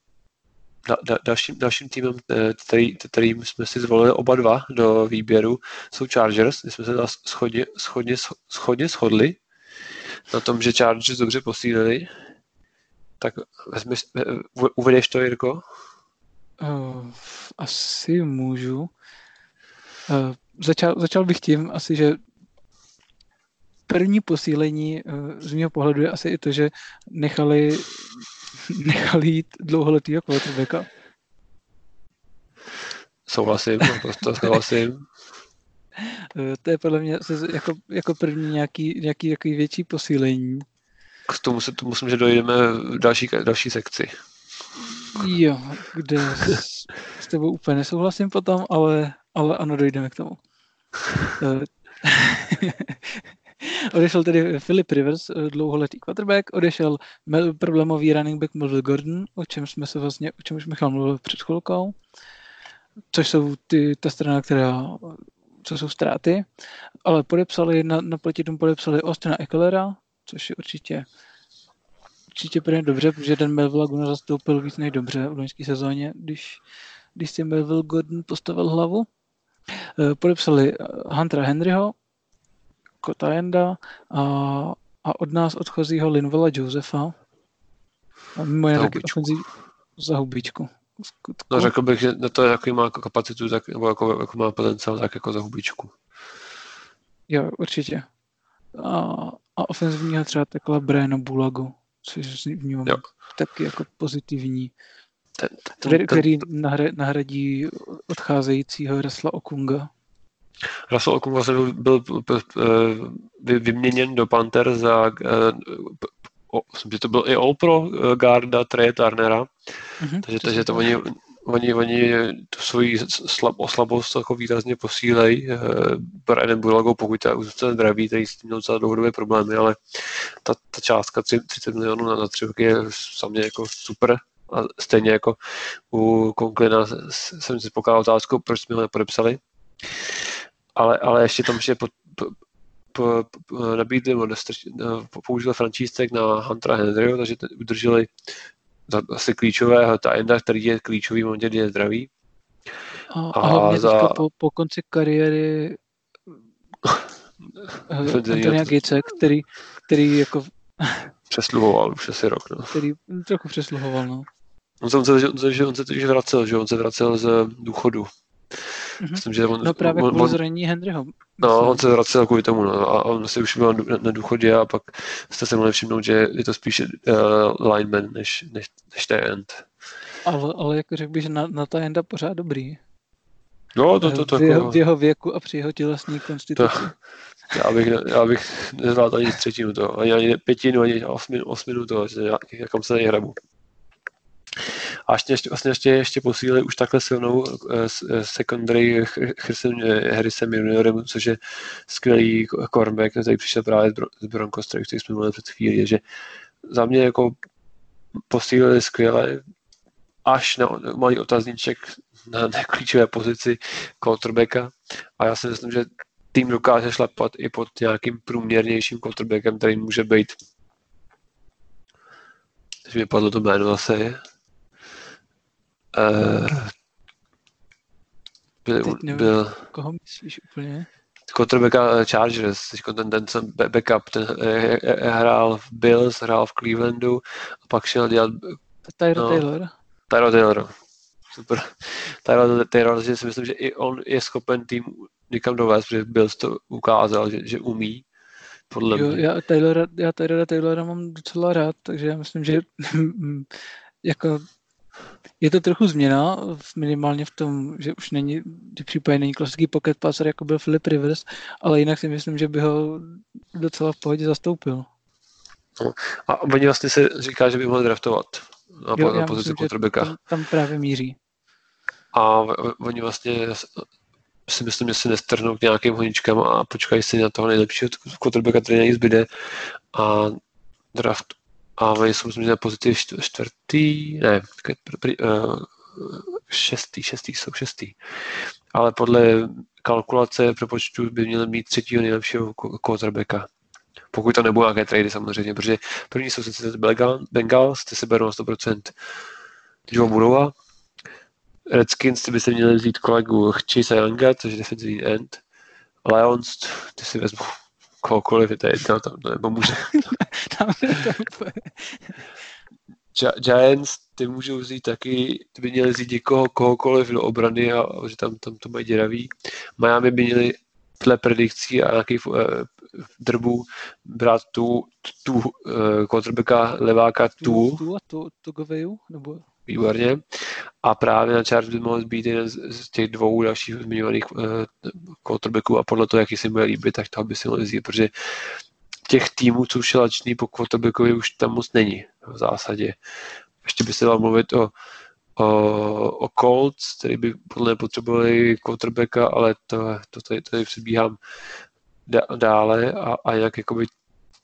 da, da, dalším, dalším týmem, eh, který, kterým jsme si zvolili oba dva do výběru, jsou Chargers. My jsme se schodně, schodně, schodně shodli na tom, že Chargers dobře posílili. Tak vezmi, eh, uvedeš to, Jirko? Uh, asi můžu. Uh, začal, začal bych tím asi, že první posílení uh, z mého pohledu je asi i to, že nechali, [LAUGHS] nechali jít dlouholetýho quarterbacka. Souhlasím, naprosto souhlasím. Uh, [LAUGHS] to je podle mě jako, jako první nějaký, nějaký, nějaký větší posílení. K tomu, se, tomu myslím, že dojdeme v další, další sekci. Jo, kde s, s tebou úplně nesouhlasím potom, ale, ale ano, dojdeme k tomu. [LAUGHS] [LAUGHS] Odešel tedy Philip Rivers, eh, dlouholetý quarterback, odešel problémový running back Melvin Gordon, o čem jsme se vlastně, o čem už Michal mluvil před chvilkou, což jsou ty, ta strana, která, co jsou ztráty, ale podepsali, na, naproti tomu podepsali Austina Ekelera, což je určitě určitě pro dobře, protože ten Melville Gordon zastoupil víc než dobře v loňské sezóně, když, když si Melville Gordon postavil hlavu. Eh, Podepsali eh, Huntera Henryho, Kota Enda a, a od nás odchozího Linvella Josefa. A mimo jiné taky ofenzí za hubičku. No řekl bych, že na to, jaký má kapacitu, tak, nebo jako, jako má potenciál, tak jako za hubičku. Jo, určitě. A, a ofenzivního třeba takhle Briana Bulagu, což vnímám Jo. taky jako pozitivní. Ten, který, ten, ten, který nahra- nahradí odcházejícího Resla Okunga. Russell Okung byl, byl, byl eh, vy, vyměněn do Panther za, eh, že to byl i All Pro eh, Garda Trey Turnera, Mhm, takže, takže to oni, oni, oni tu svoji slab, oslabost jako výrazně posílej eh, Brianem Bulagou, pokud ta zůstane zdravý, který s tím měl docela dlouhodobé problémy, ale ta, ta částka tři- 30 milionů na, na tři roky je za mě jako super. A stejně jako u Conklina s- jsem si pokládal otázku, proč jsme ho nepodepsali. Ale, ale ještě tam ještě po, po, po, po, nabídli, nebo nestrč- no, použili frančístek na Huntera Henryho, takže udrželi asi klíčového tajenda, který je klíčový v momentě, kdy je zdravý. A, a a hlavně za- po, po konci kariéry [LAUGHS] Antonia. Gatese, který, který jako Přesluhoval už asi rok. No. který trochu přesluhoval, no. On se, on se, on se, že on se vracel, že on se vracel z důchodu. Mhm. Myslím, že on, No právě on, kvůli on, zranění Henryho. No, on se vracel kvůli tomu, no, a on si už byl na, na důchodě a pak jste se mohli všimnout, že je to spíše uh, lineman než, než, než ten end. Ale, ale jako řekl bych, že na, na ta jenda pořád dobrý. No, to, to, to, v, jeho, jako, v jeho věku a při jeho tělesní konstituci. [LAUGHS] já bych, já bych nezvládl ani třetinu toho, ani, ani pětinu, ani osminu, osminu toho, že já, jakam se nejhrabu. A ještě, ještě, vlastně ještě, ještě posílili už takhle silnou eh, secondary Ch- Chrisem eh, Harrisem juniorem, což je skvělý cornerback, který přišel právě z Bro- z Broncos, který jsme mluvili před chvílí, že za mě jako posílili skvěle, až na malý otazníček na neklíčové pozici quarterbacka a já si myslím, že tým dokáže šlapat i pod nějakým průměrnějším quarterbackem, který může být Teď mi padlo to jméno zase. Uh, byl, Teď nevím. byl Koho myslíš úplně? quarterbacka Chargers, ten, ten ba- backup, ten eh, eh, hrál v Bills, hrál v Clevelandu a pak šel dělat Tyro No. Taylor. Tyro Taylor. Super. Tyro Taylor, že si myslím, že i on je schopen tým někam dovést, protože Bills to ukázal, že, že umí. Podle Jo, mě. já Taylora, já Taylora Taylora mám docela rád, takže já myslím, že [LAUGHS] jako je to trochu změna, minimálně v tom, že už není, v případě není klasický pocket passer, jako byl Philip Rivers, ale jinak si myslím, že by ho docela v pohodě zastoupil. A oni vlastně se říká, že by mohli draftovat na, Jo, na pozici že quarterbacka. tam, tam právě míří. A oni vlastně si myslím, že se nestrhnou k nějakým honičkám a počkají si na toho nejlepšího quarterbacka, který na zbyde a draft a oni jsou myslím, na pozici čtvrtý, ne, uh, šestý, šestý jsou šestý. Ale podle kalkulace pro počtu by měli mít třetího nejlepšího quarterbacka. Pokud to nebudou nějaké trady samozřejmě, protože první jsou sice Bengals, ty se berou na 100% Joe Burrowa, Redskins ty by se měli vzít kolegu Chase Younga, což je defensivní end. Lions, ty si vezmu kohokoliv, je to jedno, tam to nepomůže. [LAUGHS] Giants, ty můžou vzít taky, ty by měli vzít někoho, kohokoliv do obrany a, že tam, tam to mají děravý. Miami by měli dle predikcí a nějaký uh, drbu brát tu, tu uh, quarterbacka leváka tu. Tu, tu a tu, tu, tu nebo výborně. A právě na Charles by mohl být jeden z těch dvou dalších zmiňovaných uh, quarterbacků a podle toho, jaký si bude líbit, tak toho by si mohl vzít, protože těch týmů, co už je lačný po quarterbackovi, už tam moc není v zásadě. Ještě by se dal mluvit o, o, o Colts, který by podle potřebovali quarterbacka, ale to, to tady, tady přibíhám dále a, a jak jakoby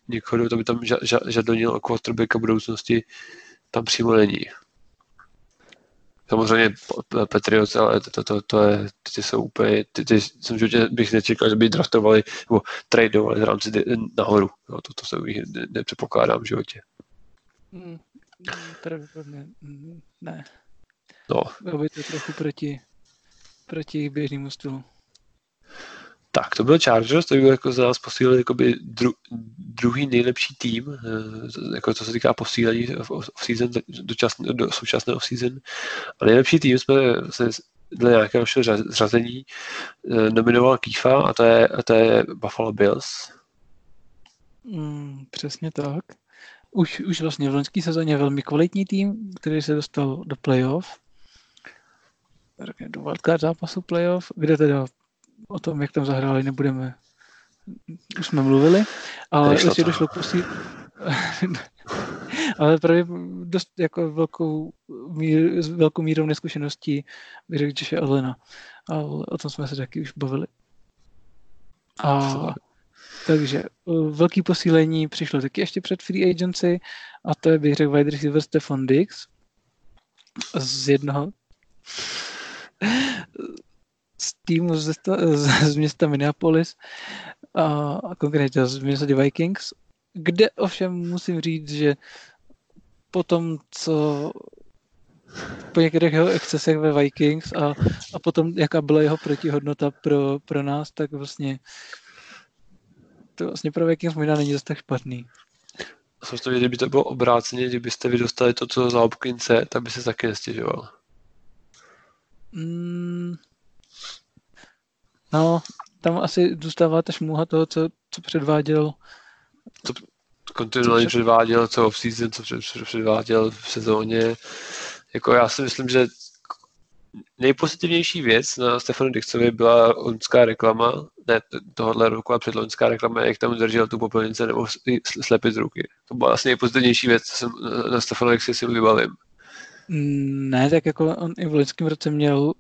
někoho, to by tam žadonil o quarterbacka budoucnosti, tam přímo není. Samozřejmě Patriots, ale to, to, to, to je, ty jsou úplně, ty, ty jsem životě bych nečekal, že by draftovali nebo tradeovali v rámci nahoru. No, to, to se ne, nepředpokládám v životě. Mm, pravděpodobně mm, ne. No. Bylo by to trochu proti, proti běžnému stylu. Tak, to byl Chargers, to byl jako za nás posílili jakoby dru, druhý nejlepší tým, eh, jako co se týká posílení off-season, do, do současné off-season. A nejlepší tým jsme se dle nějakého našeho zřazení eh, nominoval Kýfa a to je, a to je Buffalo Bills. Mm, přesně tak. Už, už vlastně v loňské sezóně velmi kvalitní tým, který se dostal do playoff. Do wildcard zápasu playoff, kde teda o tom, jak tam zahráli, nebudeme. Už jsme mluvili, ale ještě došlo posí... [LAUGHS] ale právě dost jako velkou, mír, s velkou mírou neskušeností bych řekl, že je Alena. Ale o tom jsme se taky už bavili. A, takže velký posílení přišlo taky ještě před free agency a to je, bych řekl, wide receiver Stefan Dix z jednoho z týmu z, z města Minneapolis a, a konkrétně z Minnesota Vikings, kde ovšem musím říct, že po tom, co po některých jeho excesech ve Vikings a, a potom, jaká byla jeho protihodnota pro, pro nás, tak vlastně to vlastně pro Vikings možná není zase tak špatný. Jsem to kdyby to bylo obráceně, kdybyste vy dostali to, co za Hopkinse, tak by se taky nestěžoval. Mm, No, tam asi zůstává ta šmuha toho, co, co předváděl. To kontinuálně předváděl, co off-season, co před, předváděl v sezóně. Jako já si myslím, že nejpozitivnější věc na Stefanu Dixovi byla loňská reklama, ne tohohle roku, a předloňská reklama, jak tam držel tu popelnice nebo slepit z ruky. To byla asi nejpozitivnější věc, co jsem na Stefanu Dixi si vybavím. Mm, ne, tak jako on i v loňském roce měl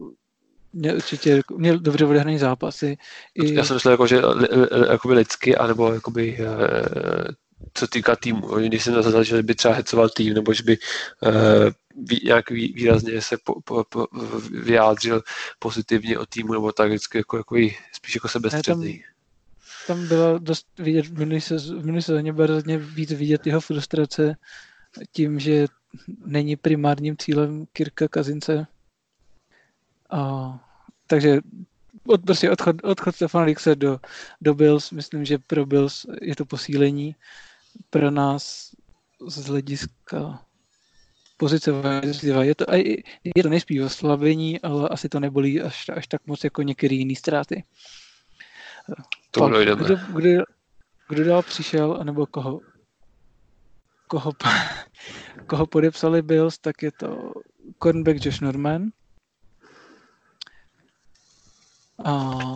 měl určitě měl dobře odehraný zápasy. I... Já jsem myslel, jako, že jakoby lidsky, anebo jakoby, eh, co týká týmu. Když jsem nazval, že by třeba hecoval tým, nebo že by nějak výrazně se po, po, po, vyjádřil pozitivně o týmu, nebo tak vždycky jako, jako spíš jako sebestředný. Tam, bylo dost vidět v minulé sezóně bylo víc vidět jeho frustrace tím, že není primárním cílem Kirka Kazince. A takže od, prostě odchod, odchod Stefana Dixe do, do Bills, myslím, že pro Bills je to posílení. Pro nás z hlediska pozice je to, je to nejspíš oslabení, ale asi to nebolí až, až tak moc jako některé jiné ztráty. To Pak, kdo, kdo, kdo dál přišel, anebo koho, koho, [LAUGHS] koho podepsali Bills, tak je to cornerback Josh Norman, a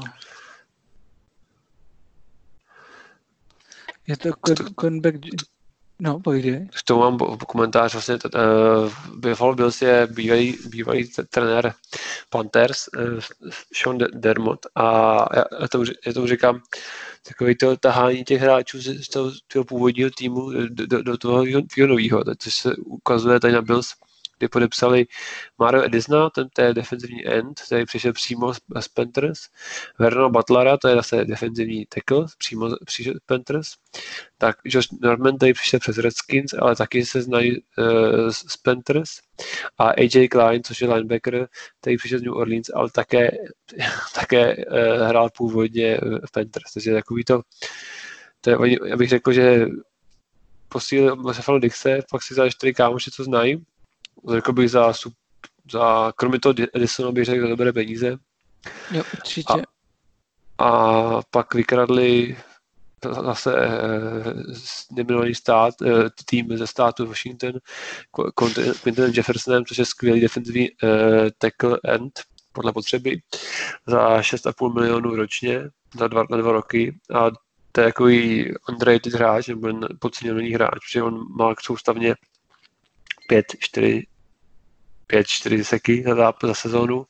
je to cornerback No, pojď. K tomu mám komentář, vlastně uh, Buffalo Bills je bývalý, bývalý trenér Panthers, uh, Sean Dermott a já, tomu, já tomu říkám takový to tahání těch hráčů z toho, toho původního týmu do, do, do toho, toho nového, což se ukazuje tady na Bills kdy podepsali Mario Edisna, ten to je defenzivní end, který přišel přímo z Panthers, Verno Butlera, to je zase defenzivní tackle, přímo přišel z Panthers, tak Josh Norman tady přišel přes Redskins, ale taky se znají uh, z Panthers. A AJ Klein, což je linebacker, který přišel z New Orleans, ale také, [LAUGHS] také uh, hrál původně v Panthers, takže takový to, to je, já bych řekl, že posílil Buffalo Dixe, pak si vzal čtyři kámoši, co znají, řekl bych za, za kromě toho Edisona bych řekl za dobré peníze. Jo, určitě. A, a pak vykradli zase eh, neminulý stát, eh, tým ze státu Washington, Quinton Jeffersonem, což je skvělý defenzivní eh, tackle end podle potřeby, za 6,5 milionů ročně, za dva, na dva roky. A to je takový underrated hráč, nebo podceněný hráč, protože on má soustavně 5, 4, 5-4 seky za, zápas, za sezónu,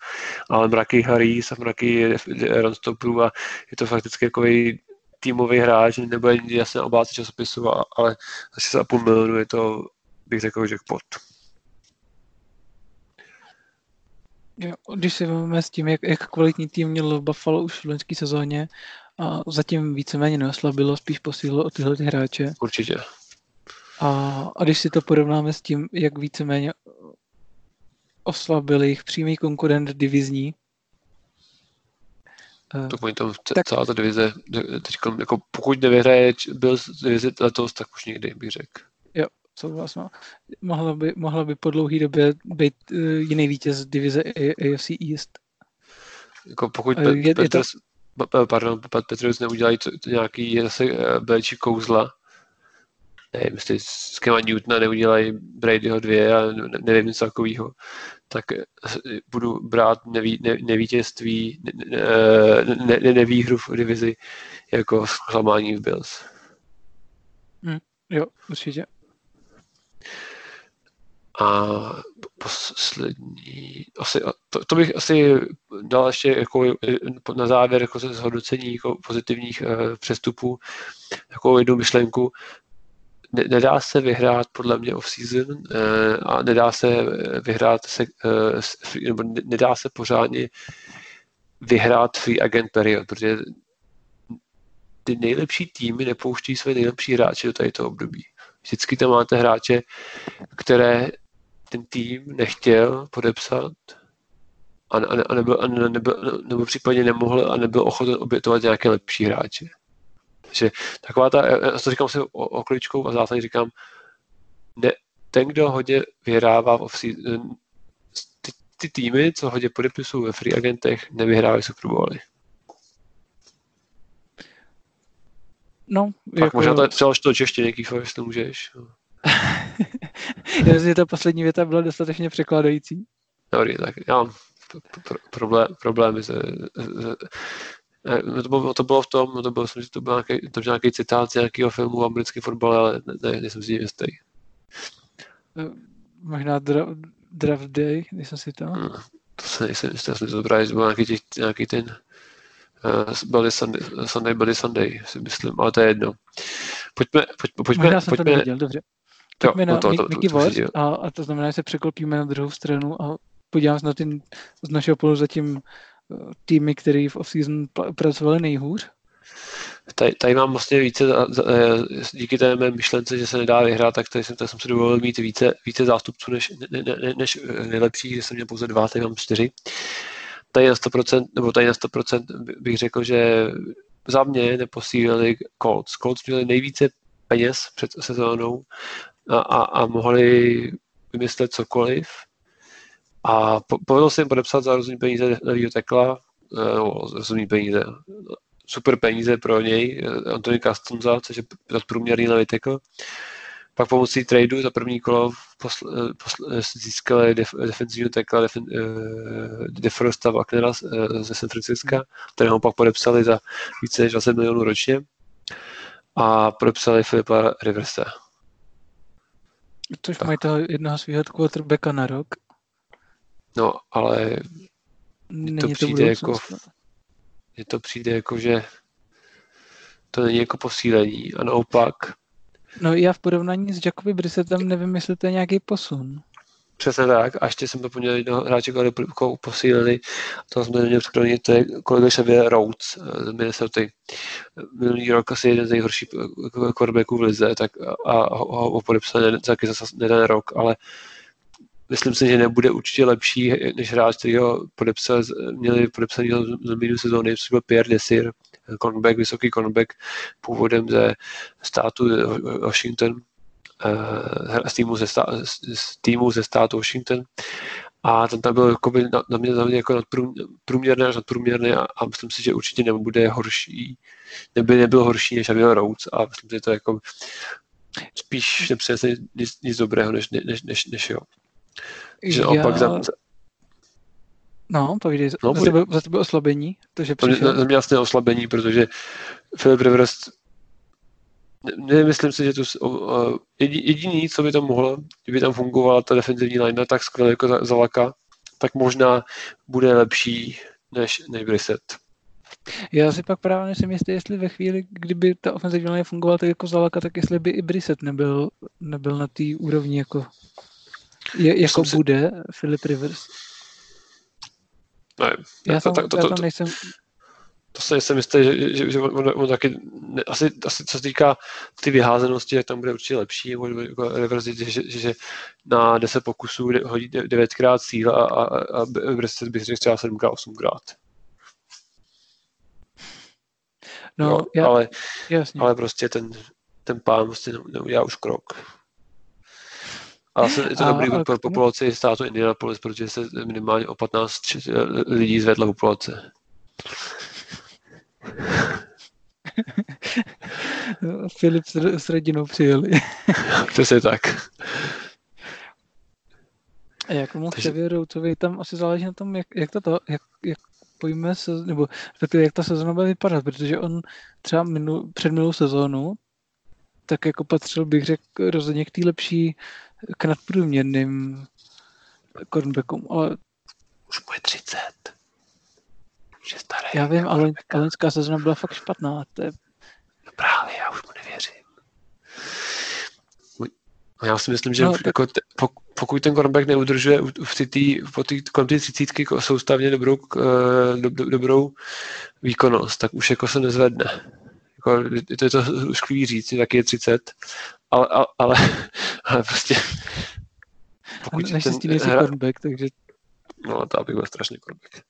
ale mraky Harris a mraky Ronstopu a je to fakticky takový týmový hráč, nebude jasně obáci časopisu, ale za 6,5 milionu je to, bych řekl, jackpot. Jo, když si vezmeme s tím, jak, jak kvalitní tým měl Buffalo už v loňské sezóně a zatím víceméně neoslabilo, spíš posílilo o tyhle ty hráče. Určitě. A, a když si to porovnáme s tím, jak víceméně oslabil jejich přímý konkurent divizní, to oni tam tak, celá ta divize, teď jako pokud nevyhraje byl divize letos, tak už nikdy bych řekl. Jo, souhlasno. Mohla by, mohla by po dlouhé době být uh, jiný vítěz divize AFC East. Jako pokud je, Petrus, je to... pardon, Petrus neudělají nějaký zase belčí kouzla, nevím, jestli s Kema Newtona neudělají Bradyho dvě a nevím něco takového, tak budu brát neví, ne, nevítězství, ne, ne, ne, nevýhru v divizi jako zklamání v Bills. Hmm, jo, určitě. A poslední, asi, to, to, bych asi dal ještě jako na závěr jako zhodnocení jako pozitivních uh, přestupů, jako jednu myšlenku, ne, nedá se vyhrát podle mě off-season eh, a nedá se vyhrát se, eh, nebo nedá se pořádně vyhrát free agent period, protože ty nejlepší týmy nepouští své nejlepší hráče do tady toho období. Vždycky tam máte hráče, které ten tým nechtěl podepsat a, a, a nebyl, a nebyl, nebo případně nemohl a nebyl ochoten obětovat nějaké lepší hráče. Takže taková ta, já to říkám si okličkou a zásadně říkám, ne, ten, kdo hodně vyhrává v off ty, ty týmy, co hodně podepisují ve free agentech, nevyhrávají Super Bowly. No, tak jako... možná to třeba to češtině, Kýfo, jestli můžeš. [LAUGHS] Já myslím, že ta poslední věta byla dostatečně překladající. Dobrý, tak já mám problém, problémy se, se, No to, bylo, to bylo v tom, no to bylo, myslím, že to byl nějaký, to byl nějaký citát z nějakého filmu o americký fotbal, ale ne, ne, nejsem si jistý. Eh, možná dra, Draft Day, nejsem si to. Hmm, to se nejsem jistý, jsem to právě, že byl nějaký, těch, nějaký ten uh, Bloody Sunday, Sunday, Bloody Sunday, si myslím, ale to je jedno. Pojďme, pojďme, pojďme. Možná jsem pojďme, to neviděl, dobře. Pojďme jo, na no to, to, Mickey Ward a, a to znamená, že se překlopíme na druhou stranu a podívám se na ten z našeho pohledu zatím týmy, které v off-season pracovali nejhůř? Tady, tady mám vlastně více, eh, díky té mé myšlence, že se nedá vyhrát, tak tady jsem, tady jsem si dovolil mít více, více zástupců než, ne, ne, než nejlepších, že jsem měl pouze dva, tady mám čtyři. Tady na 100%, nebo tady na 100% bych řekl, že za mě neposílili Colts. Colts měli nejvíce peněz před sezónou a, a, a mohli vymyslet cokoliv, a po, povedlo se jim podepsat za rozumný peníze novýho tekla, eh, rozumný peníze, super peníze pro něj, eh, Antony Castonza, což je nadprůměrný tekl. Pak pomocí tradu za první kolo posl, eh, posl, získali def, defenzivního tekla def, uh, DeFrosta Wagnera ze San Francisca, kterého pak podepsali za více než 20 milionů ročně a podepsali Filipa Riversa. Což mají toho jednoho svého quarterbacka na rok. No, ale Není to přijde to jako, mně to přijde jako, že to není jako posílení a naopak. No já v porovnání s Jacoby Brissettem nevím, jestli to je nějaký posun. Přesně tak. A ještě jsem doplnil jednoho hráče, který posílili. To jsme měli připravený, to je kolega Xavier Rhodes eh, z Minnesota. Minulý rok asi jeden z nejhorších quarterbacků v lize, tak a, a, ho podepsal taky zase jeden rok, ale myslím si, že nebude určitě lepší než hráč, který ho podepsal, měli podepsaný z minulé sezóny, což byl Pierre Desir, cornerback, vysoký cornerback, původem ze státu Washington, eh, z týmu ze, stá, z týmu ze státu Washington. A ten tam byl jako by na, na mě, na mě jako průměrný až nadprůměrný a, a, myslím si, že určitě nebude horší, neby nebyl horší než Avion Rhodes a myslím si, že to jako spíš nepřinese nic, nic dobrého než, než, než, než jo. Že Já... opak za, No, povídej, no, za, tebe, za tebe oslabení? To, že přišel... Za mě jasné oslabení, protože Filip Rivers nemyslím si, že to jediný, co by tam mohlo, kdyby tam fungovala ta defenzivní line tak skvěle jako za, Laka, tak možná bude lepší než, než Brissett. Já si pak právě nejsem jistý, jestli ve chvíli, kdyby ta ofenzivní line fungovala tak jako Zalaka, tak jestli by i Brissett nebyl, nebyl na té úrovni jako, je, jako bude si... Philip Rivers. Ne, já, tam, to, to, já tam nejsem... To se jsem jistý, že, že, že on, on taky, ne, asi, asi co se týká ty vyházenosti, tak tam bude určitě lepší, jako reverzit, že, že, že na 10 pokusů hodí 9krát cíl a, a, a Brexit bych řekl třeba 7krát, 8krát. No, jo, já, ale, jasně. ale prostě ten, ten pán prostě neudělá už krok. A asi je to a, dobrý pro populaci státu Indianapolis, protože se minimálně o 15 lidí zvedla populace. [LAUGHS] Filip s, s rodinou přijeli. [LAUGHS] Přesně tak. A jak mu Takže... tam asi záleží na tom, jak, jak to, jak, jak pojme se, nebo jak ta sezóna bude vypadat, protože on třeba minul, před minulou sezónu tak jako patřil bych řekl rozhodně k té lepší k nadprůměrným cornerbackům, ale... Už mu je 30. Už je starý. Já vím, ale loňská sezóna byla fakt špatná. To je... No právě, já už mu nevěřím. Já si myslím, že no, tak... jako te, pokud ten cornerback neudržuje v tý, po té kolem té třicítky soustavně dobrou, uh, do, do, dobrou výkonnost, tak už jako se nezvedne. Jako, to je to skvělý říct, taky je 30, ale, ale, ale, [LAUGHS] ale prostě pokud ten, nejsi hra... cornerback, takže... No, to bych byl strašně cornerback.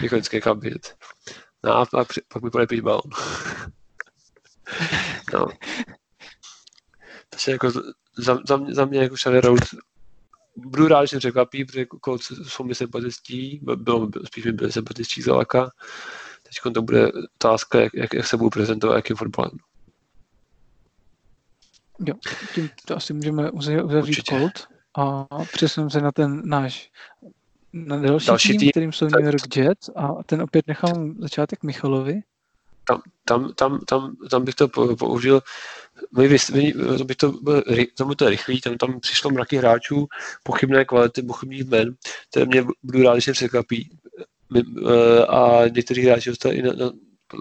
[LAUGHS] jako vždycky kabit. No a pak, pak mi polepíš balon. [LAUGHS] no. Takže jako za, za, mě, za mě jako Xavier Rhodes budu rád, že překvapí, protože Colts jsou mi sympatičtí, bylo, spíš mi byli sympatičtí za Laka. Teď to bude otázka, jak, jak, jak se budou prezentovat, jakým fotbalem. Jo, tím to asi můžeme uzavřít Colt a přesuneme se na ten náš na další, další tým, tým, kterým jsou New York Jets a ten opět nechám začátek Michalovi. Tam, tam, tam, tam, tam bych to použil, to bych to, tomu to je rychlý, tam, tam přišlo mraky hráčů, pochybné kvality, pochybných men, které mě budu rád, že překvapí. Eh, a někteří hráči dostali i na, na,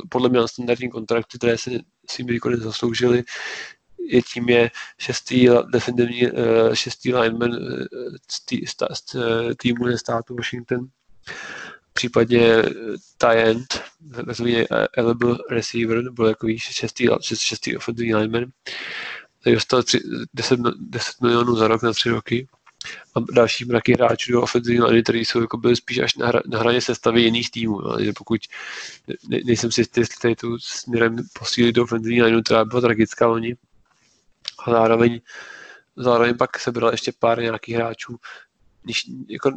podle mě na standardní kontrakty, které se svými výkony zasloužili. Je tím je šestý defendivní uh, šestý lineman uh, z, týmu ze státu Washington. V případě Tyent, takzvaný eligible receiver, nebo jako víš, šestý, šestý offensive lineman. Takže dostal 10, 10 milionů za rok na tři roky a další mraky hráčů do ofenzivní liny, který jsou jako byli spíš až na, hra, na hraně sestavy jiných týmů. Že pokud ne, nejsem si jistý, jestli tady tu směrem posílit do ofenzivní linu, která byla tragická loni. A zároveň, zároveň pak se bylo ještě pár nějakých hráčů, když, jako,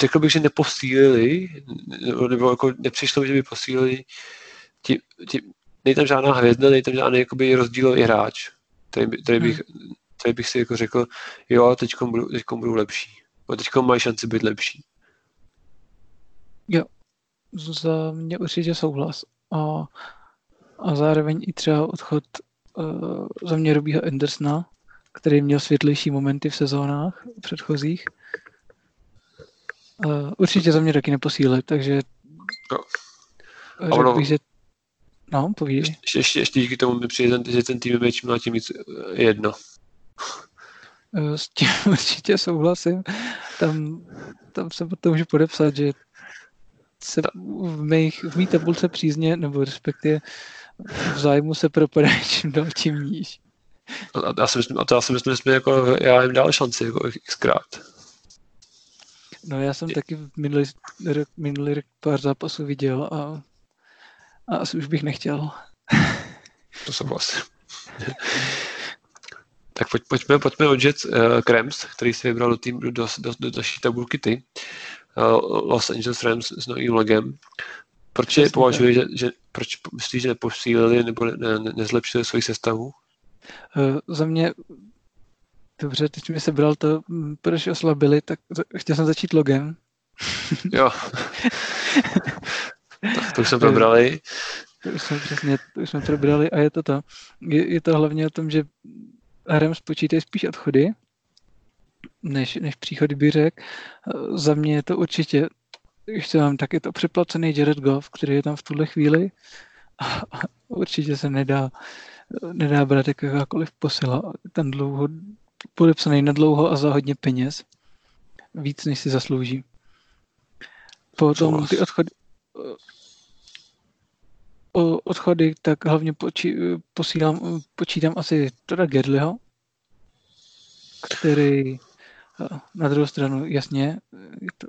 řekl bych, že neposílili, nebo, jako nepřišlo, že by posílili ti, ti, není tam žádná hvězda, není tam žádný jakoby, rozdílový hráč, který, který bych hmm tady bych si jako řekl, jo, teď budu, teďkom budu lepší. Teď mají šanci být lepší. Jo, za mě určitě souhlas. A, a zároveň i třeba odchod za mě Robího Andersona, který měl světlejší momenty v sezónách předchozích. Uh, určitě za mě taky neposílit, takže No. ono- bych, že no, povídej. Ještě, ještě, ještě díky tomu mi přijde, ten, že ten tým je čím dál tím víc eh, jedno. Eh, S tím [LAUGHS] určitě souhlasím. Tam, tam se potom můžu podepsat, že se v, mých, v mý tabulce přízně, nebo respektive v zájmu se propadají čím dál tím níž. A já si myslím, a to já si myslím, že jsme jako, já jim dal šanci jako xkrát. No já jsem taky v minulý rok, minulý rok pár zápasů viděl a, a asi už bych nechtěl. [LAUGHS] To souhlasím. [LAUGHS] tak pojď, pojďme, pojďme odžet uh, k Rams, který si vybral do, tým, do, do, do, do naší tabulky ty. Uh, Los Angeles Rams s novým logem. Proč je Přesně považuji, že, že, proč myslíš, že neposílili nebo ne, ne, nezlepšili svoji sestavu? Uh, za mě Dobře, teď mi sebral to, mm, proč oslabili, tak chtěl jsem začít logem. [LAUGHS] Jo. tak to už jsme probrali. To už jsme přesně, to už jsme probrali a je to to. Je, je to hlavně o tom, že Rams spočítají spíš odchody, než, než příchody bych řekl. Eh, Za mě je to určitě, ještě mám tak, je to přeplacený Jared Goff, který je tam v tuhle chvíli a, určitě se nedá, nedá brát jako jakákoliv posila. Ten dlouho, podepsaný na dlouho a za hodně peněz. Víc, než si zaslouží. Potom ty odchody, o odchody, tak hlavně poči, posílám, počítám asi Toda Gedliho, který na druhou stranu, jasně, je to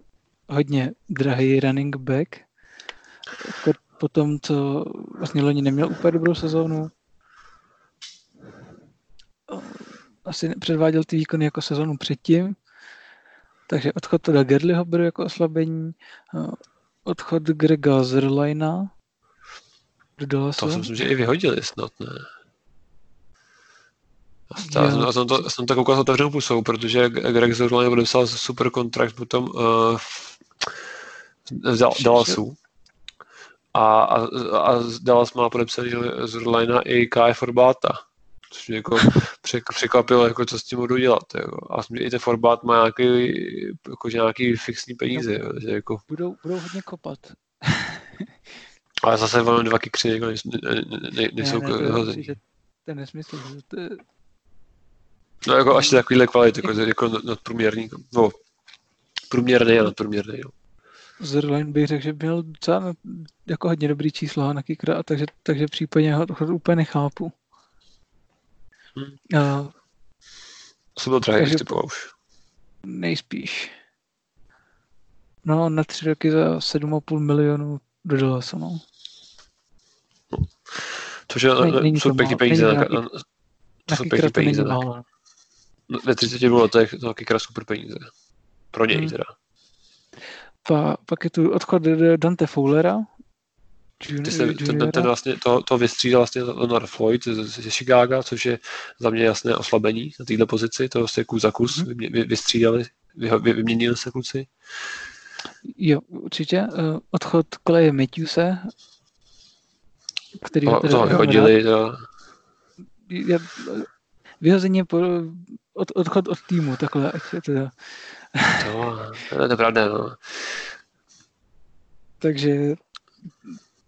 hodně drahý running back. Po tom, co vlastně loni neměl úplně dobrou sezónu. Eh, Asi předváděl ty výkony jako sezónu předtím, takže odchod Toda Gedliho beru jako oslabení. Eh, Odchod Grega Zerlina. To si myslím, že i vyhodili snad, ne? Já, jsem, já, jsem to, jsem to koukal s otevřenou pusou, protože Greg Zerline podepsal super kontrakt potom uh, v Dal- Dallasu. A, a, a Dallas má podepsaný Zerlina i Kai Forbata. Což mě jako přek- překvapilo, jako co s tím budu dělat. Jako. A i ten Forbat má nějaký, jako, že nějaký fixní peníze. Jo, že jako, Budou, budou hodně kopat. [LAUGHS] ale zase velmi dva kikři jako nejsou, ne, ne, ne, nejsou ne, ne, to, to je nesmysl. že To je, No jako až takovýhle kvality, jako, jako nad- nadprůměrný, no, průměrný a nadprůměrný, jo. Zerline bych řekl, že měl docela jako hodně dobrý čísla na kickera, a takže, takže případně ho ho úplně nechápu. Hmm. A To byl drahý, typoval už. nejspíš. No, na tři roky za 7,5 milionů do Dallasu, no. Což je, Ne- není jsou to pěkný peníze, na, to na, Na to jsou pěkný to peníze. Ve 32 letech to kickera super peníze. Pro něj Hmm. teda. Pa, pak je tu odchod Dante Fowlera. Jun, Ty se, ten, ten, vlastně, to, to vystřídal vlastně Leonard Floyd ze, Chicaga, což je za mě jasné oslabení na této pozici, to vlastně kus za kus Mhm. vy, vy, vystřídali, vy, vy, vyměnili se kluci. Jo, určitě. Uh, odchod koleje Matthewse, který To, toho mám vyhodili, je, vyhození po, od, odchod od týmu, takhle, ať teda. To, to je pravda, no. Takže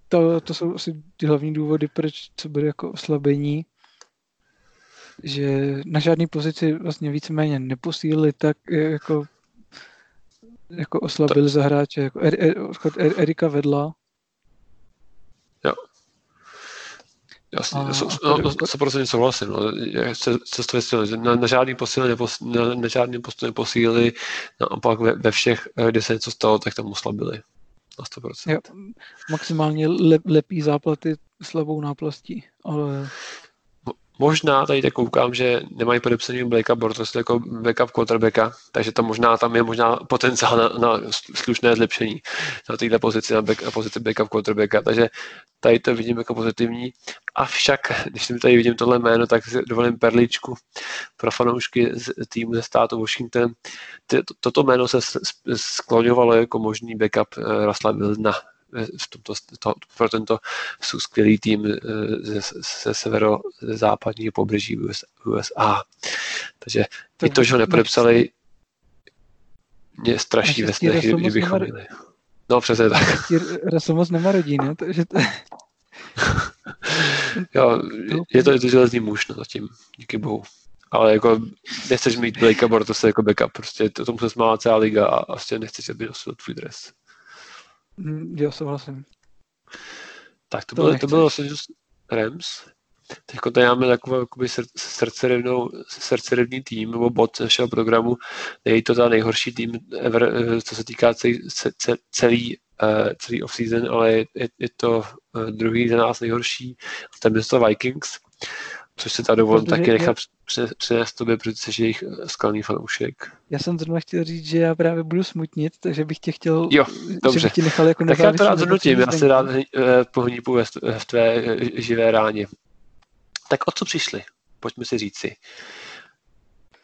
to, to jsou asi ty hlavní důvody, proč co bude jako oslabení. Že na žádné pozici vlastně víceméně neposílili tak eh, jako jako oslabili za hráče, jako er, er, odchod er, Erika Vedla, Jasně, A- so, a no, no, 100% souhlasím. No. Je- Se, se to vysvětlil, na, na žádný posíl nepos, na, na žádný postup neposílili, naopak ve, ve všech, eh, kde se něco stalo, tak tam oslabili. Na 100%. jo, maximálně le, lepí záplaty slabou náplastí, ale Možná tady tak koukám, že nemají podepsaný Blakea Bortles jako backup quarterbacka, takže tam možná tam je možná potenciál na, na slušné zlepšení na této pozici, na, back, na pozici backup quarterbacka, takže tady to vidím jako pozitivní. Avšak, když tady vidím tohle jméno, tak si dovolím perličku pro fanoušky z týmu ze státu Washington. To, toto jméno se skloňovalo jako možný backup uh, Russella Wilsona v tomto, to, pro tento jsou skvělý tým ze, ze severo-západního pobřeží USA. Takže to i to, že ho nepodepsali, mě straší ve snech, kdybychom měli. No přesně tak. Rasmus nemá rodinu, takže to... [LAUGHS] jo, je to, je to železný muž, no zatím, díky bohu. Ale jako nechceš mít Blakea Bortose jako backup, prostě to tomu se smála celá liga a vlastně nechceš, aby nosil tvůj dres. Mm, jo, souhlasím. Tak to, to bylo, to bylo Los Angeles Rams. Teď tady máme takovou jakoby srdcerivnou, srdcerivný tým nebo bod našeho programu. Není to ta nejhorší tým ever, eh, co se týká celý, celý, eh, celý off-season, ale je, je to eh, druhý za nás nejhorší. Ten je to Vikings, což se tady dovolím taky nechat přinést tobě, protože jsi jejich skalný fanoušek. Já jsem zrovna chtěl říct, že já právě budu smutnit, takže bych tě chtěl, jo, dobře. že bych ti nechal jako Tak já to rád zhodnotím, já se rád pohnípu v tvé živé ráně. Tak o co přišli? Pojďme si říci.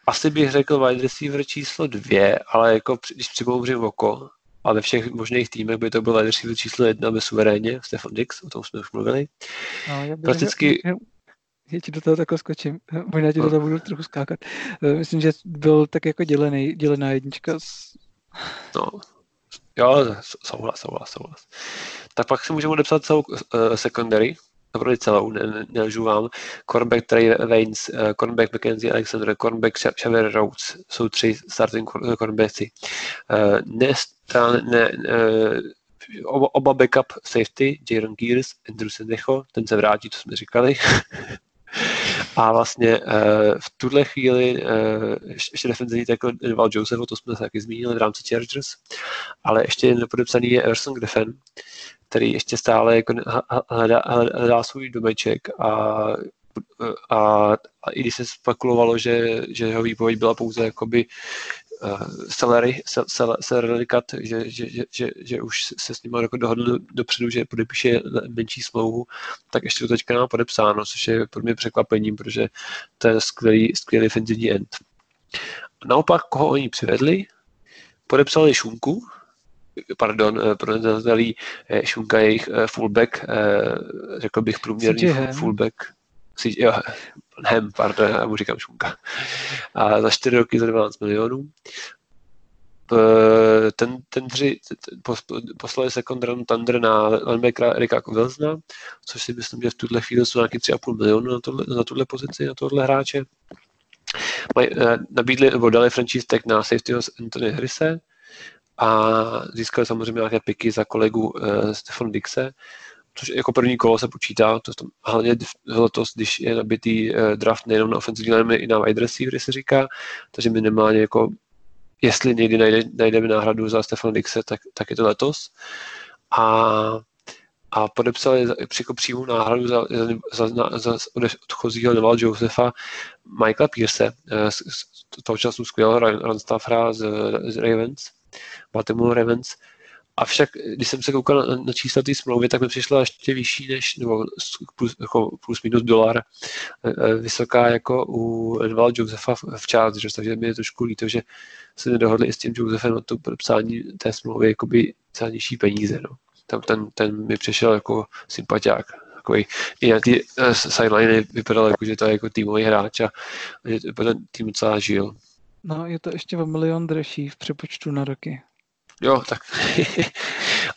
Asi bych řekl wide receiver číslo dvě, ale jako když připouřím oko, a ve všech možných týmech by to byl wide receiver číslo jedna bez suverénně, Stefan Dix, o tom jsme už mluvili. No, já Prakticky... Já, já ti do toho takhle skočím, [LAUGHS] možná ti do toho budu trochu skákat. Eh, myslím, že byl tak jako dělený, dělená jednička s... No, jo, souhlas, souhlas, souhlas. Tak pak si můžeme odepsat celou uh, secondary, opravdu celou, ne, nelžu vám. Cornback, Trey Waynes, uh, cornback McKenzie Alexander, cornback Xavier Rhodes, jsou tři starting cornerbacky. Uh, ne, ne, uh, oba, oba backup safety, Jaron Gears, Andrew Sendecho, ten se vrátí, to jsme říkali. [LAUGHS] A vlastně uh, v tuhle chvíli uh, ještě defenzivní jako Val Joseph, to jsme se taky zmínili v rámci Chargers, ale ještě nepodepsaný je Erson Griffin, který ještě stále jako hledá, hledá svůj domeček a, a, a i když se spekulovalo, že, že jeho výpověď byla pouze jakoby uh, salary, salary cut, že, že, že, že, že už se s ním jako dohodl dopředu, že podepíše menší smlouvu, tak ještě to teďka nám podepsáno, což je pro mě překvapením, protože to je skvělý, skvělý defenzivní end. Naopak, koho oni přivedli, podepsali Šunku, pardon, eh, pronazali eh, Šunka jejich eh, fullback, řekl bych průměrný fullback. Jo, Hem, pardon, já mu říkám Šunka. A za 4 roky za 12 milionů. Ten, ten tři, poslali se Condran Thunder na linebackera Erika Wilsona, což si myslím, že v tuhle chvíli jsou nějaký 3,5 milionů na, tohle, na tuhle pozici, na tohle hráče. Maj, nabídli, nebo dali franchise tag na safety Anthony Harrise, a získali samozřejmě nějaké piky za kolegu uh, Stefan Dixe, což jako první kolo se počítá, to tam, hlavně letos, když je nabitý uh, draft nejenom na offensive line, i na wide receiver, se říká, takže minimálně jako jestli někdy najde, najdeme náhradu za Stefan Dixe, tak, tak je to letos. A a podepsali jako přímou náhradu za, za, za, za odchozího Noval Josefa Michaela Pierce, eh, z, z toho času skvělého runstaffera z, z Ravens. Baltimore Ravens. Avšak, když jsem se koukal na, čísla té smlouvy, tak mi přišla ještě vyšší než, nebo plus, jako plus minus dolar, e, e, vysoká jako u Edvala Josefa v Chargers, takže mi je trošku líto, že se nedohodli i s tím Josefem na to psání té smlouvy jakoby za nižší peníze. No. Tam ten, ten mi přišel jako sympatiák. Takový, i na ty uh, sideline vypadal jako, že to je jako týmový hráč a že ten tým docela žil. No, je to ještě o milion dražší v přepočtu na roky. Jo, tak.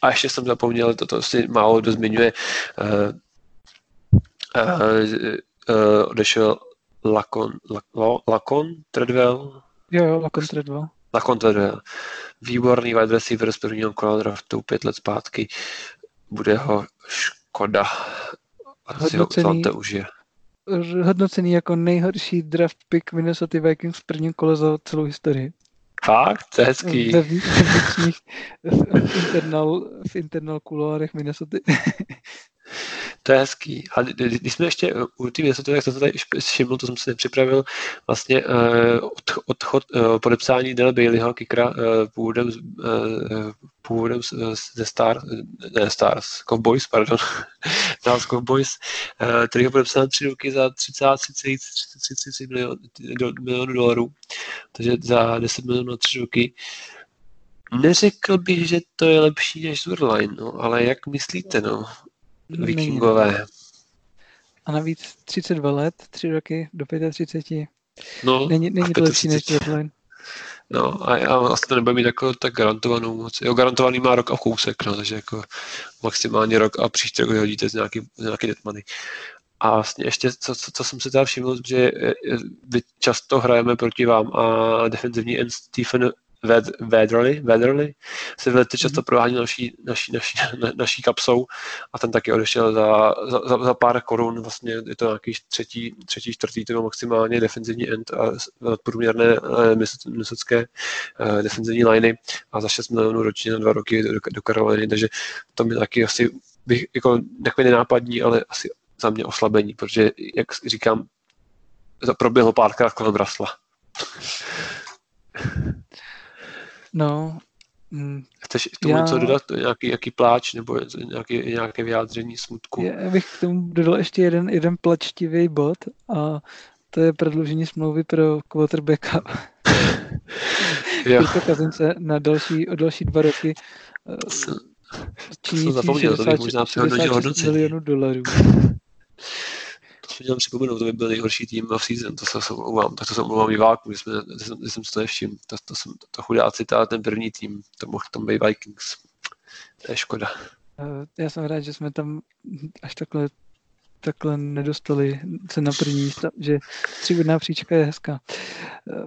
a ještě jsem zapomněl, toto si málo kdo zmiňuje. Uh, uh, uh, odešel Lakon, Lakon, Lakon Treadwell? Jo, jo, Lakon Treadwell. Lakon Treadwell. Výborný wide receiver z prvního kola draftu pět let zpátky. Bude ho škoda. Asi hodnocený, ho užije. hodnocený jako nejhorší draft pick Minnesota Vikings v prvním kole za celou historii. Fakt? To je hezký. Ve vnitřních, v internal, v internal kuloárech Minnesota. [LAUGHS] To je hezký. A když jsme ještě u té Minnesota, tak jsem se tady všiml, to jsem si nepřipravil, vlastně uh, odchod, uh, podepsání Dale Baileyho, kikra, původem, původem ze Star, ne Stars, Cowboys, pardon, [LAUGHS] Dallas Cowboys, který ho podepsal tři roky za 33 milionů milionů dolarů, takže za 10 milionů na tři roky. Neřekl bych, že to je lepší než Zurline, no, ale jak myslíte, no? Vikingové. A navíc 32 let, 3 roky do 35. No, není, není to lepší než Zurline. No a já vlastně to nebudu mít jako tak garantovanou moc. Jo, garantovaný má rok a kousek, no, takže jako maximálně rok a příští rok hodíte z nějaký, z nějaký detmany. A vlastně ještě, co, co, co jsem si teda všiml, že vy často hrajeme proti vám a defenzivní end Stephen Vedrly, Vedrly se velice často mm-hmm. provádí naší, naší, naší, naší kapsou a ten taky odešel za, za, za, pár korun, vlastně je to nějaký třetí, třetí čtvrtý to maximálně defenzivní end a průměrné misocké eh, uh, defenzivní liney a za 6 milionů ročně na dva roky do, do Karoliny, takže to mi taky asi bych jako takový nenápadní, ale asi za mě oslabení, protože, jak říkám, proběhlo párkrát kolem Rasla. [LAUGHS] No. Mm, Chceš k tomu já... něco dodat? Nějaký, nějaký pláč nebo nějaký, nějaké vyjádření smutku? Já bych k tomu dodal ještě jeden, jeden plačtivý bod a to je prodloužení smlouvy pro quarterbacka. [LAUGHS] Kirka Kazince na další, o další dva roky činí 66 milionů dolarů [LAUGHS] měl připomenout, to by byl nejhorší tým v season, to se omlouvám, tak to se omlouvám diváků, když, jsme, když, jsem, když jsem si to nevšiml, to, to, jsem, to chudáci, ta, ten první tým, to mohl tam být Vikings, to je škoda. Eh, já jsem rád, že jsme tam až takhle takhle nedostali se na první místa, že stříbrná příčka je hezká. Eh,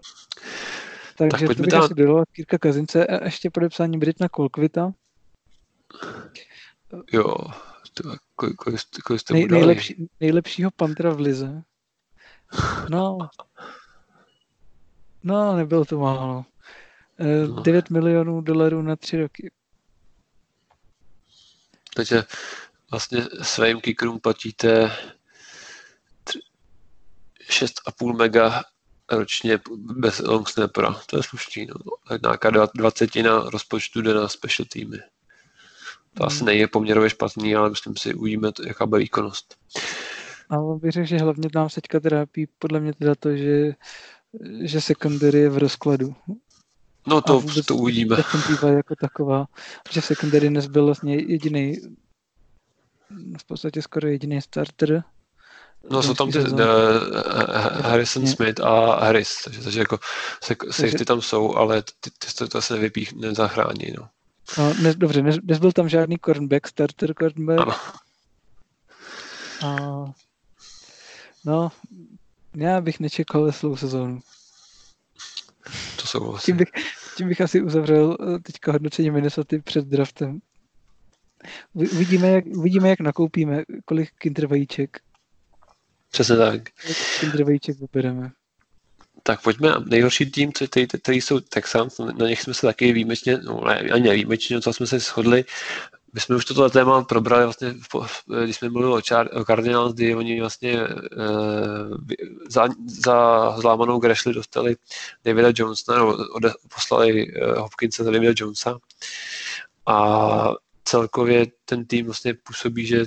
takže tak to bych tam... asi dodala Kirka Kazince a ještě podepsání Britna Kolkvita. Jo, to, kolik, kolik, kolik jste Nej, nejlepší, nejlepšího pantra v lize. No. No, nebylo to málo. E, no. 9 milionů dolarů na tři roky. Takže vlastně svým kickerům platíte 6,5 mega ročně bez long snapera. To je slušný. No. Nějaká dvacetina rozpočtu jde na special týmy. To hmm. asi nejde poměrově špatný, ale myslím si, uvidíme, to, jaká bude výkonnost. Ale bych řekl, že hlavně nám teďka trápí podle mě teda to, že, že secondary je v rozkladu. No to, to uvidíme. Defensiva jako taková, že secondary dnes byl vlastně jediný v podstatě skoro jediný starter. No jsou tam ty, uh, Harrison Smith a Harris, takže, takže jako safety tam jsou, ale ty, ty, ty to se nevypích, nezachrání. No. No, ne, dobře, ne, nezbyl tam žádný cornerback, starter cornerback. Ano. A, no, já bych nečekal veselou sezónu. To jsou vlastně. Tím bych, tím bych asi uzavřel eh, teďka hodnocení Minnesota před draftem. Uvidíme, jak, uvidíme, jak nakoupíme, kolik kintrvajíček. Přesně tak. Kintrvajíček vybereme. Tak pojďme na nejhorší tým, který, který jsou Texans, na nich jsme se taky výjimečně, no ne, ani nevýjimečně, co jsme se shodli. My jsme už toto téma probrali vlastně, když jsme mluvili o, Char- o Cardinals, kdy oni vlastně e, za, za zlámanou Grashley dostali Davida Jonesa, nebo ode, poslali e, Hopkinsa za Davida Jonesa. A celkově ten tým vlastně působí, že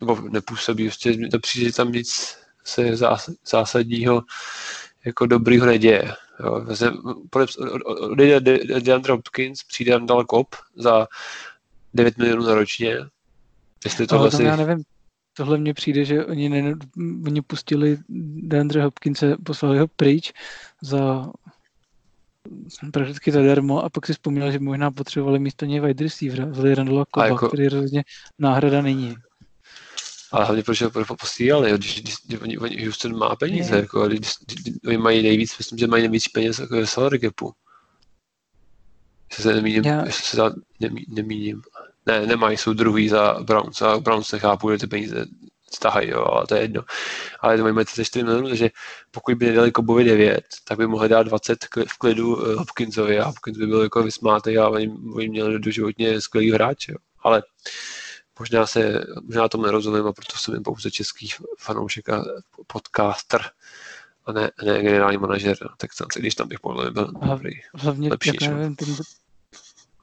nebo nepůsobí, vlastně to přijde, tam nic se zásadního jako dobrýho neděje. Jo. Odejde DeAndre Hopkins, přijde Randall Cobb za 9 milionů ročně. Jestli to asi... Já nevím, tohle mně přijde, že oni, ne, oni pustili DeAndre Hopkinse, poslali ho pryč za prakticky zadarmo a pak si vzpomněl, že možná potřebovali místo něj wide receivera, vzali Randalla Coba, jako... který rozhodně náhrada není. Ale hlavně proč ho posílali, když, když, když, oni, oni, Houston má peníze, yeah. jako, když, když, oni mají nejvíc, myslím, že mají nejvíc peněz jako ve salary capu. Jestli se nemíním, yeah. jestli se nemí, nemíním. Ne, nemají, jsou druhý za Browns a Browns nechápu, že ty peníze stahají, jo, ale to je jedno. Ale to mají 34 milionů, takže pokud by nedali Kobovi 9, tak by mohli dát 20 v klidu uh, Hopkinsovi a Hopkins by byl jako vysmátý a oni, oni měli doživotně skvělý hráč, jo. Ale Možná, se, možná tomu nerozumím a proto jsem jen pouze český fanoušek a podcaster a ne, ne generální manažer. Tak tam, když tam bych podle byl dobrý. Hlavně, lepší, jak nevím, ten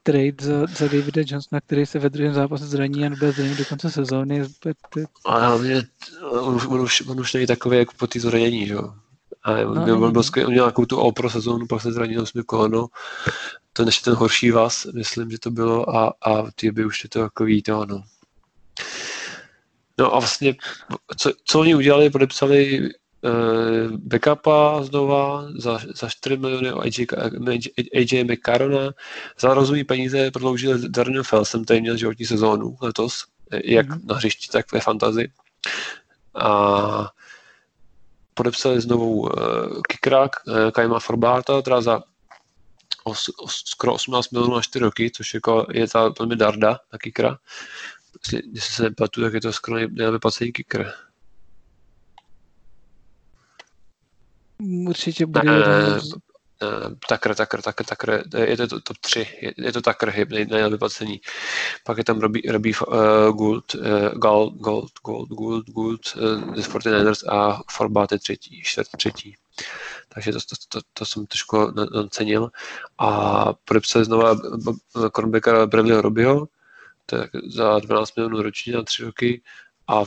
trade za, za Davida Johnsona, který se ve druhém zápase zraní a nebyl zraněný do konce sezóny. A hlavně on, on, už, on už není takový jako po té zranění, že jo. A on, no, byl, byl, byl, on měl nějakou tu all pro sezónu, pak se zranil jsme koleno to než ten horší vás, myslím, že to bylo a, a ty by už je to takový to, no. No a vlastně, co, co oni udělali, podepsali uh, backupa znova za, za 4 miliony AJ, AJ McCarrona, za rozumí peníze prodloužili Darren Felsem, který měl životní sezónu letos, jak mm-hmm. na hřišti, tak ve fantazi. A podepsali znovu uh, kickera uh, Kajma Forbarta, teda za os, os, skoro 18 milionů na 4 roky, což jako je ta velmi darda na kickera. Jestli, jestli se nepletu, tak je to skoro nejlépe placený kicker. Určitě bude ne, ne, Takr, takr, takr, takr, je to top 3, je, je to takr hyb, nejlépe placení. Pak je tam Robbie, Robbie uh, Gould, uh, Gold, Gold, Gold, Gould, Gould uh, ze 49ers a Forbat je třetí, čtvrt třetí. Takže to, to, to, to jsem trošku nacenil. A podepsali znova cornerbacka Bradleyho Tak za 12 milionů ročně na tři roky a,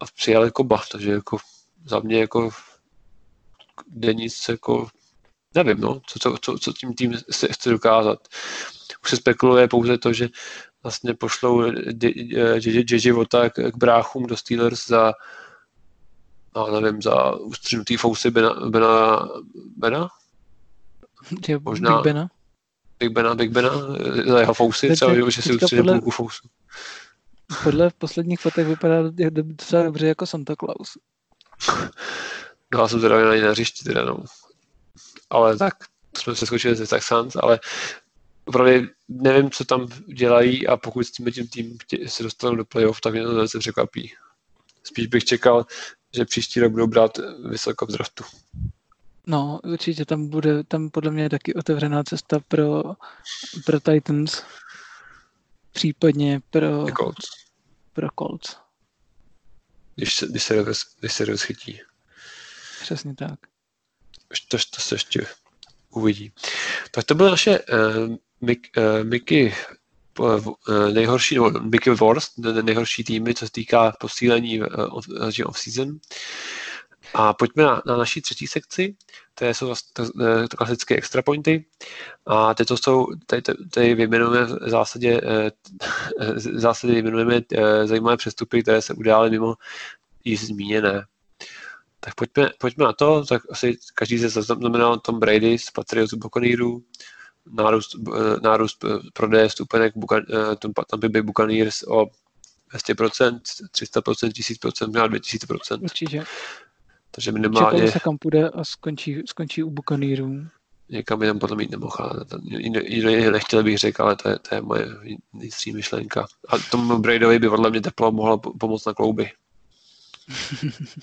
a přijali Koba, takže jako za mě jako Denis jako nevím, no, co, co, co, co tím tým se chce dokázat. Už se spekuluje pouze to, že vlastně pošlou JJ Vota k bráchům do Steelers za no, nevím, za ustřenutý fousy Bena, Bena, Bena? Možná, Big Bena? Big Bena, Big Bena, za jeho fousy, třeba, že si ustřenil podle, půlku fousu. Podle posledních fotek vypadá docela dobře jako Santa Claus. [LAUGHS] No já jsem teda na na hřišti teda, no. Ale tak, to jsme se skočili ze Texans, ale opravdu nevím, co tam dělají a pokud s tím tím tým se dostanou do playoff, tak mě to velice překvapí. Spíš bych čekal, že příští rok budou brát vysoko v draftu. No, určitě tam bude, tam podle mě je taky otevřená cesta pro, pro Titans, případně pro Colts. Pro Colts. Když se, když se, když se rozchytí. Přesně tak. To, to se ještě uvidí. Tak to byly naše uh, Mik, uh, Miky uh, nejhorší, nebo Mickey Worst, nejhorší týmy, co se týká posílení uh, off-season. A pojďme na, na naší třetí sekci, to jsou to, to klasické extra pointy. A tyto jsou, tady, tady vyjmenujeme v zásadě, [LAUGHS] v zásadě vyjmenujeme zajímavé přestupy, které se udály mimo již zmíněné. Tak pojďme, pojďme na to, tak asi každý se zaznamenal Tom Brady z Patriots Buccaneerů, nárůst, eh, nárůst eh, prodeje vstupenek Tampa Bay Buccaneers o 200%, 300%, 1000%, možná 2000%. Určitě. Takže minimálně... Čekalo se kam půjde a skončí, skončí u Buccaneerů. Někam by tam potom mít nemohl, ale jiný nechtěl bych řekl, ale to je, to je moje vnitřní myšlenka. A tomu Bradovi by podle mě teplo mohlo pomoct na klouby. [LAUGHS]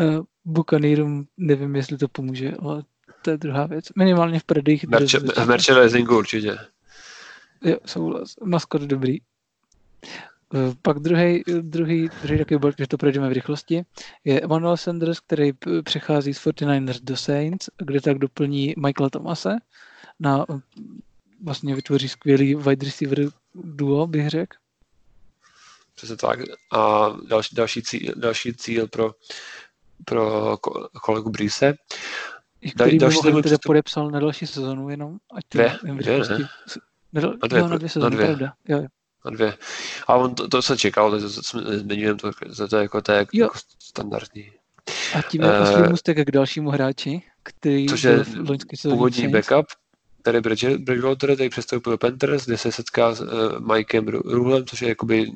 Eh, Buccaneerům nevím, jestli to pomůže, ale to je druhá věc. Minimálně v v merchandisingu určitě. Jo, souhlas. Maskot dobrý. Eh, pak druhý, druhý, druhý takový bod, že to projdeme v rychlosti, je Emmanuel Sanders, který přechází z 49ers do Saints, kde tak doplní Michaela Thomase na vlastně vytvoří skvělý wide receiver duo, bych řekl. Přesně tak. A další, další, cíl, další cíl pro, pro kolegu Brise. Který další by mohl podepsal na další sezonu jenom. Ať dvě, dvě, ne? Na dvě, jo, na dvě sezóny, na dvě. pravda. Jo, jo. Na dvě. A on to, to se čekal, to, to zmiňujeme, to, to, to, jako, to je jako standardní. A tím je uh, můstek k dalšímu hráči, který což je v loňské původní backup, Terry Bridgewater, který přestoupil do Panthers, kde se setká s uh, Mikem Ruhlem, což je jakoby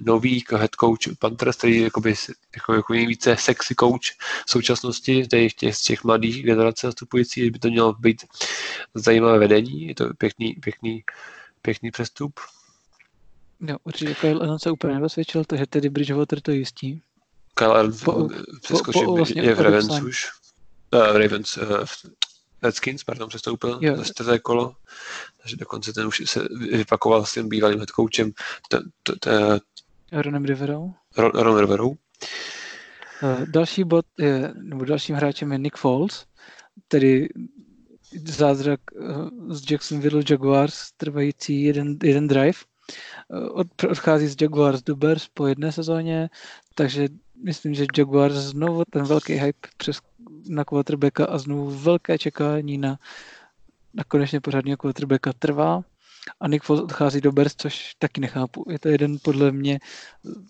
nový head coach Panthers, který je jakoby, jako, jako nejvíce sexy coach v současnosti těch, těch, z těch mladých generací nastupující, by to mělo být zajímavé vedení, je to pěkný, pěkný, pěkný přestup. Jo, určitě Kyle Allen se úplně nedosvědčil, takže tedy Bridgewater to jistí. Kyle Allen přeskočil, vlastně je v Ravens už. Uh, Ravens, uh, Redskins, pardon, přestoupil jo. za čtvrté kolo, takže dokonce ten už se vypakoval s tím bývalým headcoachem Ronem Riverou. Ron Riverou. Uh, další bod je, nebo dalším hráčem je Nick Foles, tedy zázrak z Jacksonville Jaguars, trvající jeden, jeden drive. Od, odchází z Jaguars do Bears po jedné sezóně, takže myslím, že Jaguars znovu ten velký hype přes na quarterbacka a znovu velké čekání na na konečně pořádného quarterbacka trvá a Nick Foles odchází do Bears, což taky nechápu. Je to jeden podle mě,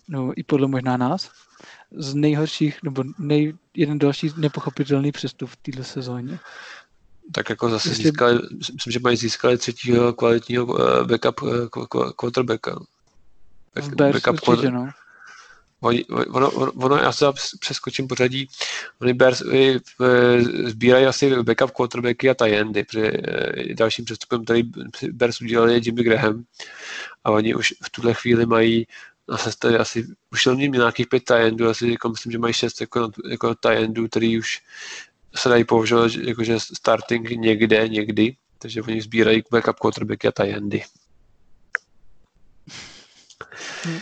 no i podle možná nás, z nejhorších, nebo nej, jeden další nepochopitelný přestup v této sezóně. Tak jako zase Jestli... získali, myslím, že mají získali třetího kvalitního eh, backup eh, quarterbacka. Backup určitě, no. Ono, ono, ono, já se přeskočím pořadí, oni Bears sbírají asi backup quarterbacky a tajendy, protože eh, dalším přestupem, který Bears udělali, je Jimmy Graham a oni už v tuhle chvíli mají na sestavě asi, už měl nějakých pět tajendů, asi jako myslím, že mají šest jako, jako tajendů, který už se dají považovat jakože starting někde, někdy, takže oni sbírají backup quarterbacky a tajendy. Hmm.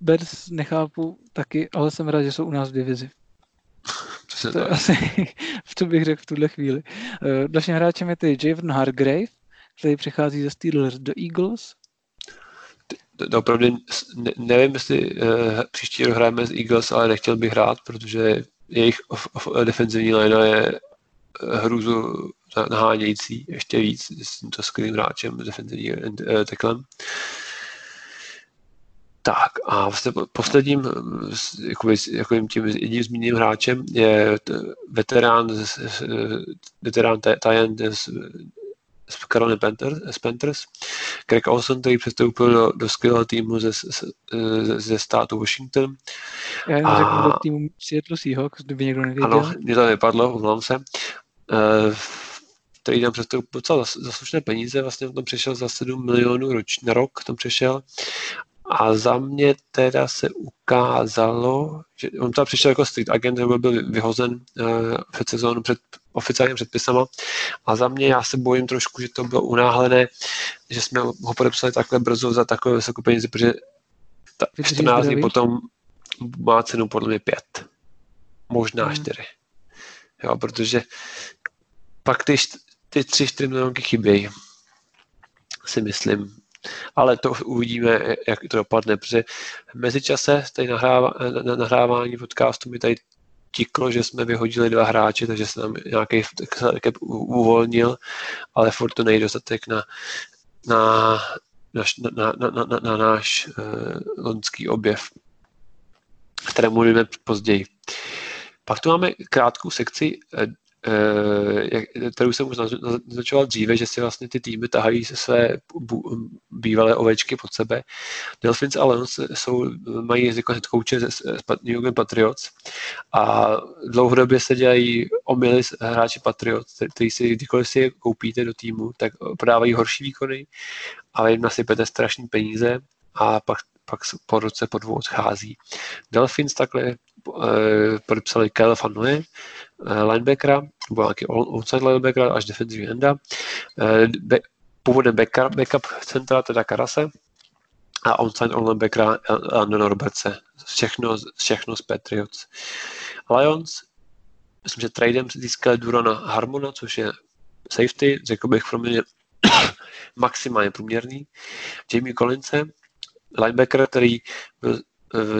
Bears nechápu taky, ale jsem rád, že jsou u nás v divizi. [LAUGHS] To je asi, [LAUGHS] co bych řekl v tuhle chvíli. Eh, dalším hráčem je tady Javon Hargrave, který přichází ze Steelers do Eagles. Opravdu ne, nevím, jestli uh, příští rok hrajeme z Eagles, ale nechtěl bych hrát, protože jejich defenzivní line je eh, hruzu nahánějící ještě víc s tímto skvělým hráčem, defenzivním uh, teklem. Tak a vlastně posledním jakoby, jakoby tím jedním zmíněným hráčem je veterán, veterán Tajan z, z Carolina Panthers, Greg Olson, který přestoupil do, do skvělého týmu ze, ze, ze státu Washington. Já jen a, řeknu do týmu Seattle Seahawks, kdyby někdo nevěděl. Ano, mě to nepadlo, omlouvám se. Uh, který tam přestoupil docela za, za slušné peníze, vlastně on tam přešel za 7 milionů roč, na rok, tam přešel a za mě teda se ukázalo, že on tam přišel jako street agent, nebo byl vyhozen uh, před sezónu, před oficiálním předpisama. A za mě já se bojím trošku, že to bylo unáhlené, že jsme ho podepsali takhle brzo za takové vysoké peníze, protože ta, 14 dní potom má cenu podle mě 5. Možná hmm. 4. Jo, protože pak ty, ty 3-4 milionky chybějí, si myslím ale to uvidíme, jak to dopadne, protože v mezičase tady nahrává, na, nahrávání podcastu mi tady tiklo, že jsme vyhodili dva hráče, takže se nám nějaký cap uvolnil, ale furt to nejde dostatek na, na, na, na, na, na, na náš uh, loňský objev, kterému mluvíme později. Pak tu máme krátkou sekci eh, Eh, kterou jsem už naznačoval dříve, že si vlastně ty týmy tahají se své bývalé ovečky pod sebe. Dolphins a Lions jsou, mají jazyko head coache z New England Patriots a dlouhodobě se dělají omily hráči Patriots, který si kdykoliv si je koupíte do týmu, tak prodávají horší výkony, ale jim nasypete strašný peníze a pak pak po roce po dvou odchází. Dolphins takhle uh, podepsali Kyle uh, linebackera, nebo nějaký outside linebackera až defensive enda. Uh, be, původem backup, backup centra, teda Karase, a onside linebackera Andon Robertse. Všechno, všechno z Patriots. Lions, myslím, že tradem získali Durana Harmona, což je safety, řekl bych pro mě [COUGHS] maximálně průměrný. Jamie Collinse, linebacker, který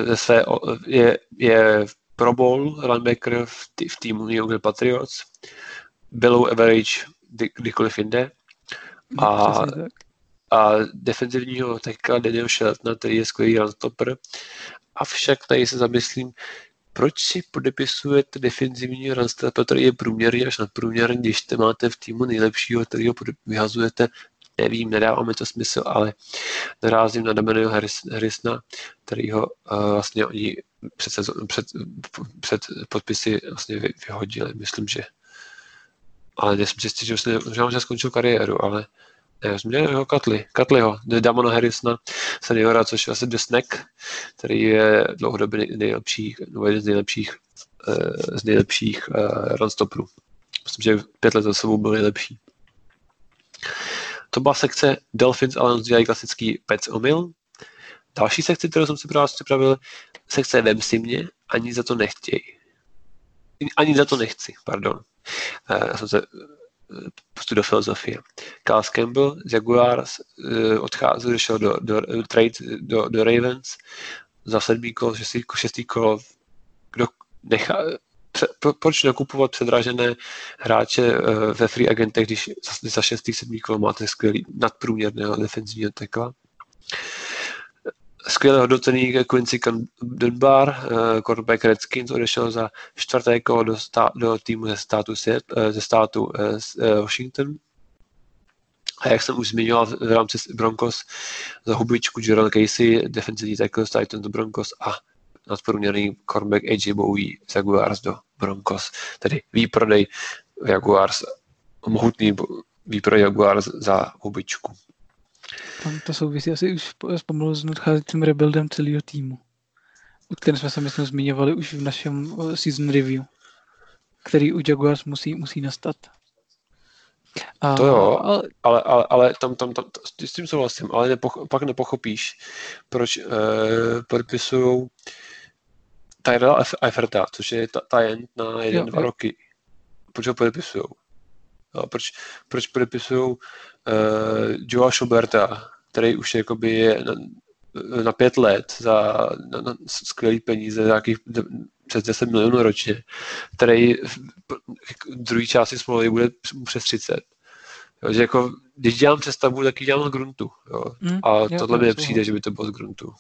ze své, je, je Pro Bowl linebacker v, tý, v týmu New England Patriots, below average kdy, kdykoliv jinde. A, a defenzivního tekla Daniel Sheltona, který je skvělý runstopper. Avšak tady se zamyslím, proč si podepisujete defenzivní runstopper, který je průměrný až nadprůměrný, když máte v týmu nejlepšího, který ho vyhazujete nevím, nedává mi to smysl, ale narazím na Damiano Harrisona, kterýho uh, vlastně oni před, před, před podpisy vlastně vyhodili, myslím, že ale nejsem si že už že skončil kariéru, ale ne, jsem měl jeho Katli, Katliho, Damona Harrisona, seniora, což je asi Desnek, který je dlouhodobě nejlepší, nebo jeden z nejlepších, uh, z nejlepších uh, runstopperů. Myslím, že pět let za sebou byl nejlepší. To byla sekce Dolphins, ale dělají klasický pec omyl. Další sekce, kterou jsem si pro vás připravil, sekce Vem si mě, ani za to nechtěj. Ani za to nechci, pardon. Eh, já jsem se eh, pustu do filozofie. Carl Campbell z Jaguars eh, odcházel, došel do, do, do, trade do, do Ravens za sedmý kol, šestý, šestý kol, kdo nechá, proč nakupovat předražené hráče ve free agentech, když za 6. 7. kolo máte skvělý nadprůměrného defenzivního tekla? Skvěle hodnocený Quincy Dunbar, uh, quarterback Redskins, odešel za čtvrté kolo do, stá, do týmu ze státu, Seattle, ze státu uh, Washington. A jak jsem už zmiňoval v rámci Broncos za hubičku Jerome Casey, defensivní tackle z Titans Broncos a nadprůměrný cornerback AJ Bowie z Jaguars do Broncos. Tedy výprodej Jaguars, mohutný výprodej Jaguars za hubičku. Tam to souvisí asi už pomalu s nadcházejícím rebuildem celého týmu, o kterém jsme se myslím zmiňovali už v našem season review, který u Jaguars musí, musí nastat. A, to jo, ale, ale, ale, tam, tam, tam, s tím souhlasím, ale nepoch, pak nepochopíš, proč eh, podepisují Tyrella Eiferta, což je tajent na jeden, jo, dva jo. roky. Proč ho podepisují? Proč, proč podepisují uh, Joa Schuberta, který už jakoby je na, na pět let za na, na skvělý peníze, za nějakých přes 10 milionů ročně, který v druhé části smlouvy bude přes 30. Jo, že jako, když dělám přestavbu, tak ji dělám z gruntu. Jo. Mm, a jo, tohle mi nepřijde, že by to bylo z gruntu.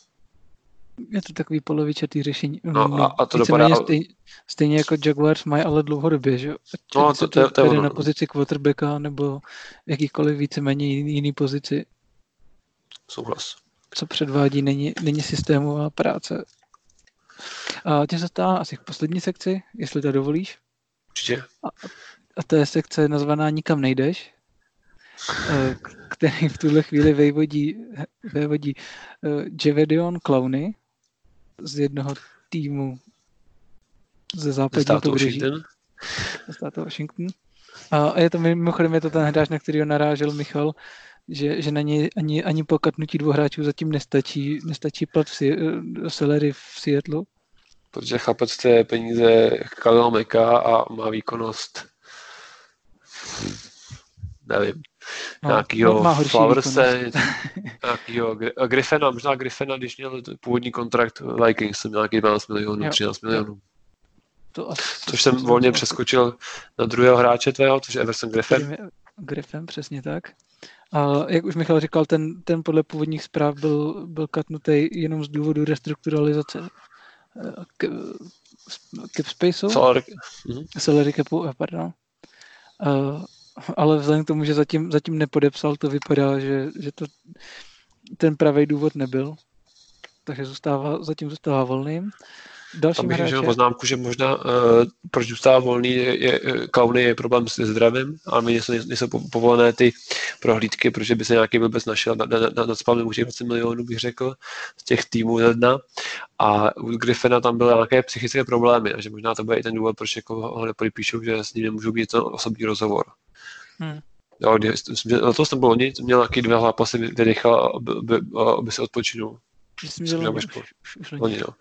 Je to takový polovičatý řešení. No, a, a to dopadá... Stejně, stejně jako Jaguars mají ale dlouhodobě, že No, to, to, to, to je na pozici quarterbacka nebo jakýkoliv víceméně jiný, jiný pozici. Souhlas. Co předvádí, není, není systémová práce. A tě se stává asi k poslední sekci, jestli to dovolíš. Určitě. A, a to je sekce nazvaná Nikam nejdeš, eh, který v tuhle chvíli vyvodí, vyvodí uh, Javedion Clowny z jednoho týmu ze západního pobřeží. Ze státu Washington. A je to mimochodem je to ten hráč, na který narážel Michal, že, že na něj ani, ani po katnutí dvou hráčů zatím nestačí, nestačí plat v, Celery v Seattle. Protože chlapec chce peníze Kalil Meka a má výkonnost nevím, no, nějakýho Flowerse, [LAUGHS] nějakýho Griffena, možná Griffena, když měl původní kontrakt Vikings, jsem měl nějaký 12 milionů, jo. 13 milionů. To asi, což jsem volně asi. přeskočil na druhého hráče tvého, což je Everson Griffin. Griffin, přesně tak. A jak už Michal říkal, ten, ten podle původních zpráv byl, byl katnutý jenom z důvodu restrukturalizace eh, cap spaceu. Salary, salary capu, eh, pardon. Uh, ale vzhledem k tomu, že zatím, zatím nepodepsal, to vypadá, že, že to ten pravý důvod nebyl. Takže zůstává, zatím zůstává volným. Další Tam bych hráče... poznámku, že možná uh, proč zůstává volný je, je, Kauny je problém s zdravím, ale my nejsou, nejsou povolené ty prohlídky, protože by se nějaký blbec našel na, na, na, na spavném 20 milionů, bych řekl, z těch týmů ze dna. A u Griffina tam byly nějaké psychické problémy, a že možná to bude i ten důvod, proč jako ho nepodepíšou, že s ním nemůžu být to osobní rozhovor. Hmm. Jo, jsem byl loni, měl nějaký dva zápasy, vydechal, aby, aby, aby se odpočinul. Myslím, že loni, loni. no.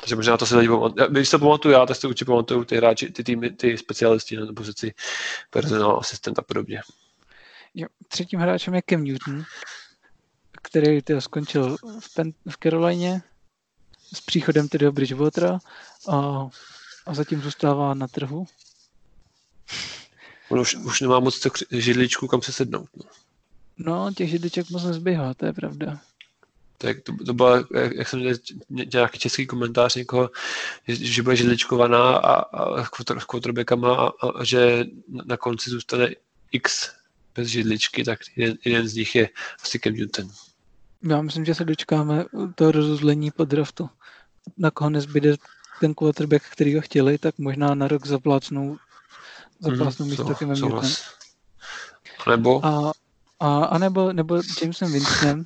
Takže možná to se dají pamatovat. Když to pamatuju já, tak určitě pamatuju ty hráči, ty týmy, ty specialisti na pozici personál asistent a podobně. Jo, třetím hráčem je Cam Newton, který teda skončil v, Pen- v Carolině s příchodem tedy do Bridgewatera a, a zatím zůstává na trhu. On už, už nemá moc tak židličku, kam se sednout. No, no těch židliček moc nezbývá, to je pravda. Tak to, to bylo, jak, jak jsem měl nějaký český komentář někoho, že, že bude židličkovaná a, a quarterbackama a, a, a, že na konci zůstane X bez židličky, tak jeden, jeden z nich je asi Cam Newton. Já myslím, že se dočkáme toho rozuzlení po draftu. Na koho nezbyde ten quarterback, který ho chtěli, tak možná na rok zaplácnou zapásnou mm, místo Timem Newtonem. Nebo? A, a, a nebo, nebo Jamesem Winstonem,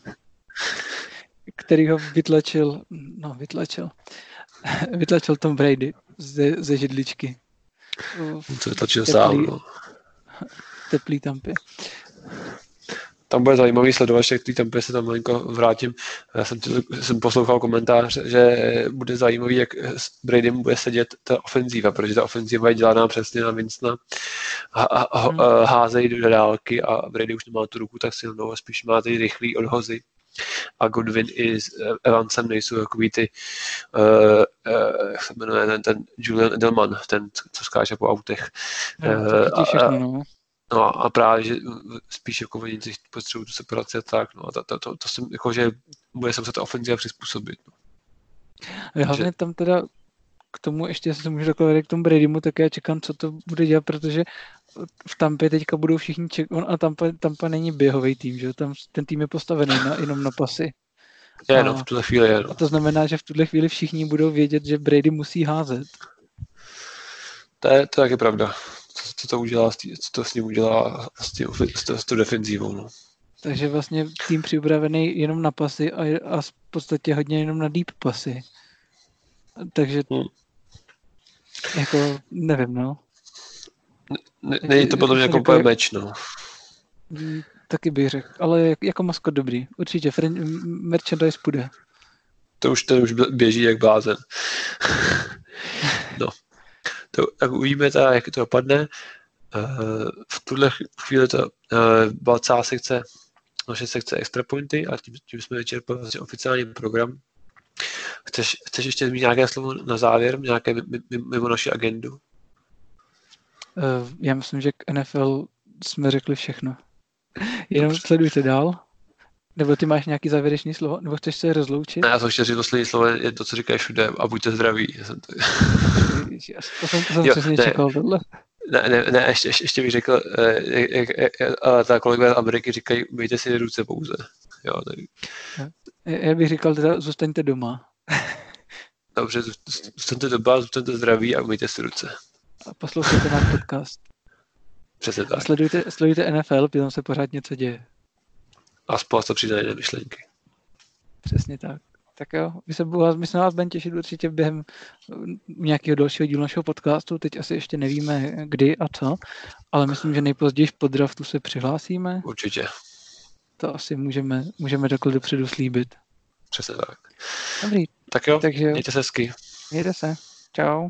který ho vytlačil, no vytlačil, [LAUGHS] vytlačil Tom Brady ze, ze židličky. Co vytlačil sám, no. [LAUGHS] Teplý tampě tam bude zajímavý sledovat, že k té tempě se tam malinko vrátím. Já jsem, jsem poslouchal komentář, že bude zajímavý, jak Brady bude sedět ta ofenzíva, protože ta ofenzíva je dělaná přesně na Vincna a, a, a, a házejí do dálky a Brady už nemá tu ruku tak silnou a spíš má ty rychlý odhozy a Godwin i s Evansem nejsou takový ty, uh, uh, jak se jmenuje, ten, ten Julian Edelman, ten, co skáče po autech. No, všechno, no. No a právě, že spíš jako oni potřebují tu separaci a tak, no a to, to, to, to jsem, jako, že bude se muset ofenziva přizpůsobit. No. Hlavně tam teda k tomu ještě se můžu takhle k tomu Bradymu, tak já čekám, co to bude dělat, protože v Tampě teďka budou všichni čekat, on a Tampa, Tampa není běhový tým, že tam ten tým je postavený na, jenom na pasy. Je, no, v tuhle chvíli je. No. A to znamená, že v tuhle chvíli všichni budou vědět, že Brady musí házet. To je, to je pravda. Co, to udělá, co to s ním udělá s, tím, s, to, s tou defenzívou. No. Takže vlastně tým připravený jenom na pasy a, a v podstatě hodně jenom na deep pasy. Takže hmm. jako nevím, no. Není to podle mě jako úplně meč, no. Taky bych řekl, ale jako maskot dobrý. Určitě, merchandise půjde. To už, to už běží jak blázen. [LAUGHS] no. To, tak uvidíme teda, jak to dopadne. Uh, v tuhle chvíli to uh, byla celá sekce, naše sekce extra pointy a tím, tím jsme vyčerpali vlastně oficiální program. Chceš, chceš ještě mít nějaké slovo na závěr, nějaké mimo naši agendu? Uh, já myslím, že k NFL jsme řekli všechno. Jenom Dobře. sledujte dál. Nebo ty máš nějaký závěrečný slovo? Nebo chceš se rozloučit? Ne, já jsem chtěl říct poslední slovo, je to, co říkáš všude a buďte zdraví. Já jsem to... to jsem, to jsem jo, přesně ne, čekal tohle. Ne, ne, ne ještě, ještě, bych řekl, eh, jak, jak, jak, ta kolegové z Ameriky říkají, myjte si ruce pouze. Jo, tak... Já bych říkal teda, zůstaňte doma. Dobře, zůstaňte doma, zůstaňte zdraví a myjte si ruce a poslouchejte náš podcast. Přesně tak. A sledujte, sledujte NFL, tam se pořád něco děje. A spousta přidané myšlenky. Přesně tak. Tak jo, my se, my se na vás budeme těšit určitě během nějakého dalšího dílu našeho podcastu. Teď asi ještě nevíme, kdy a co, ale myslím, že nejpozději po draftu se přihlásíme. Určitě. To asi můžeme, můžeme takhle dopředu slíbit. Přesně tak. Dobrý. Tak jo, Takže, mějte se hezky. Mějte se. Čau.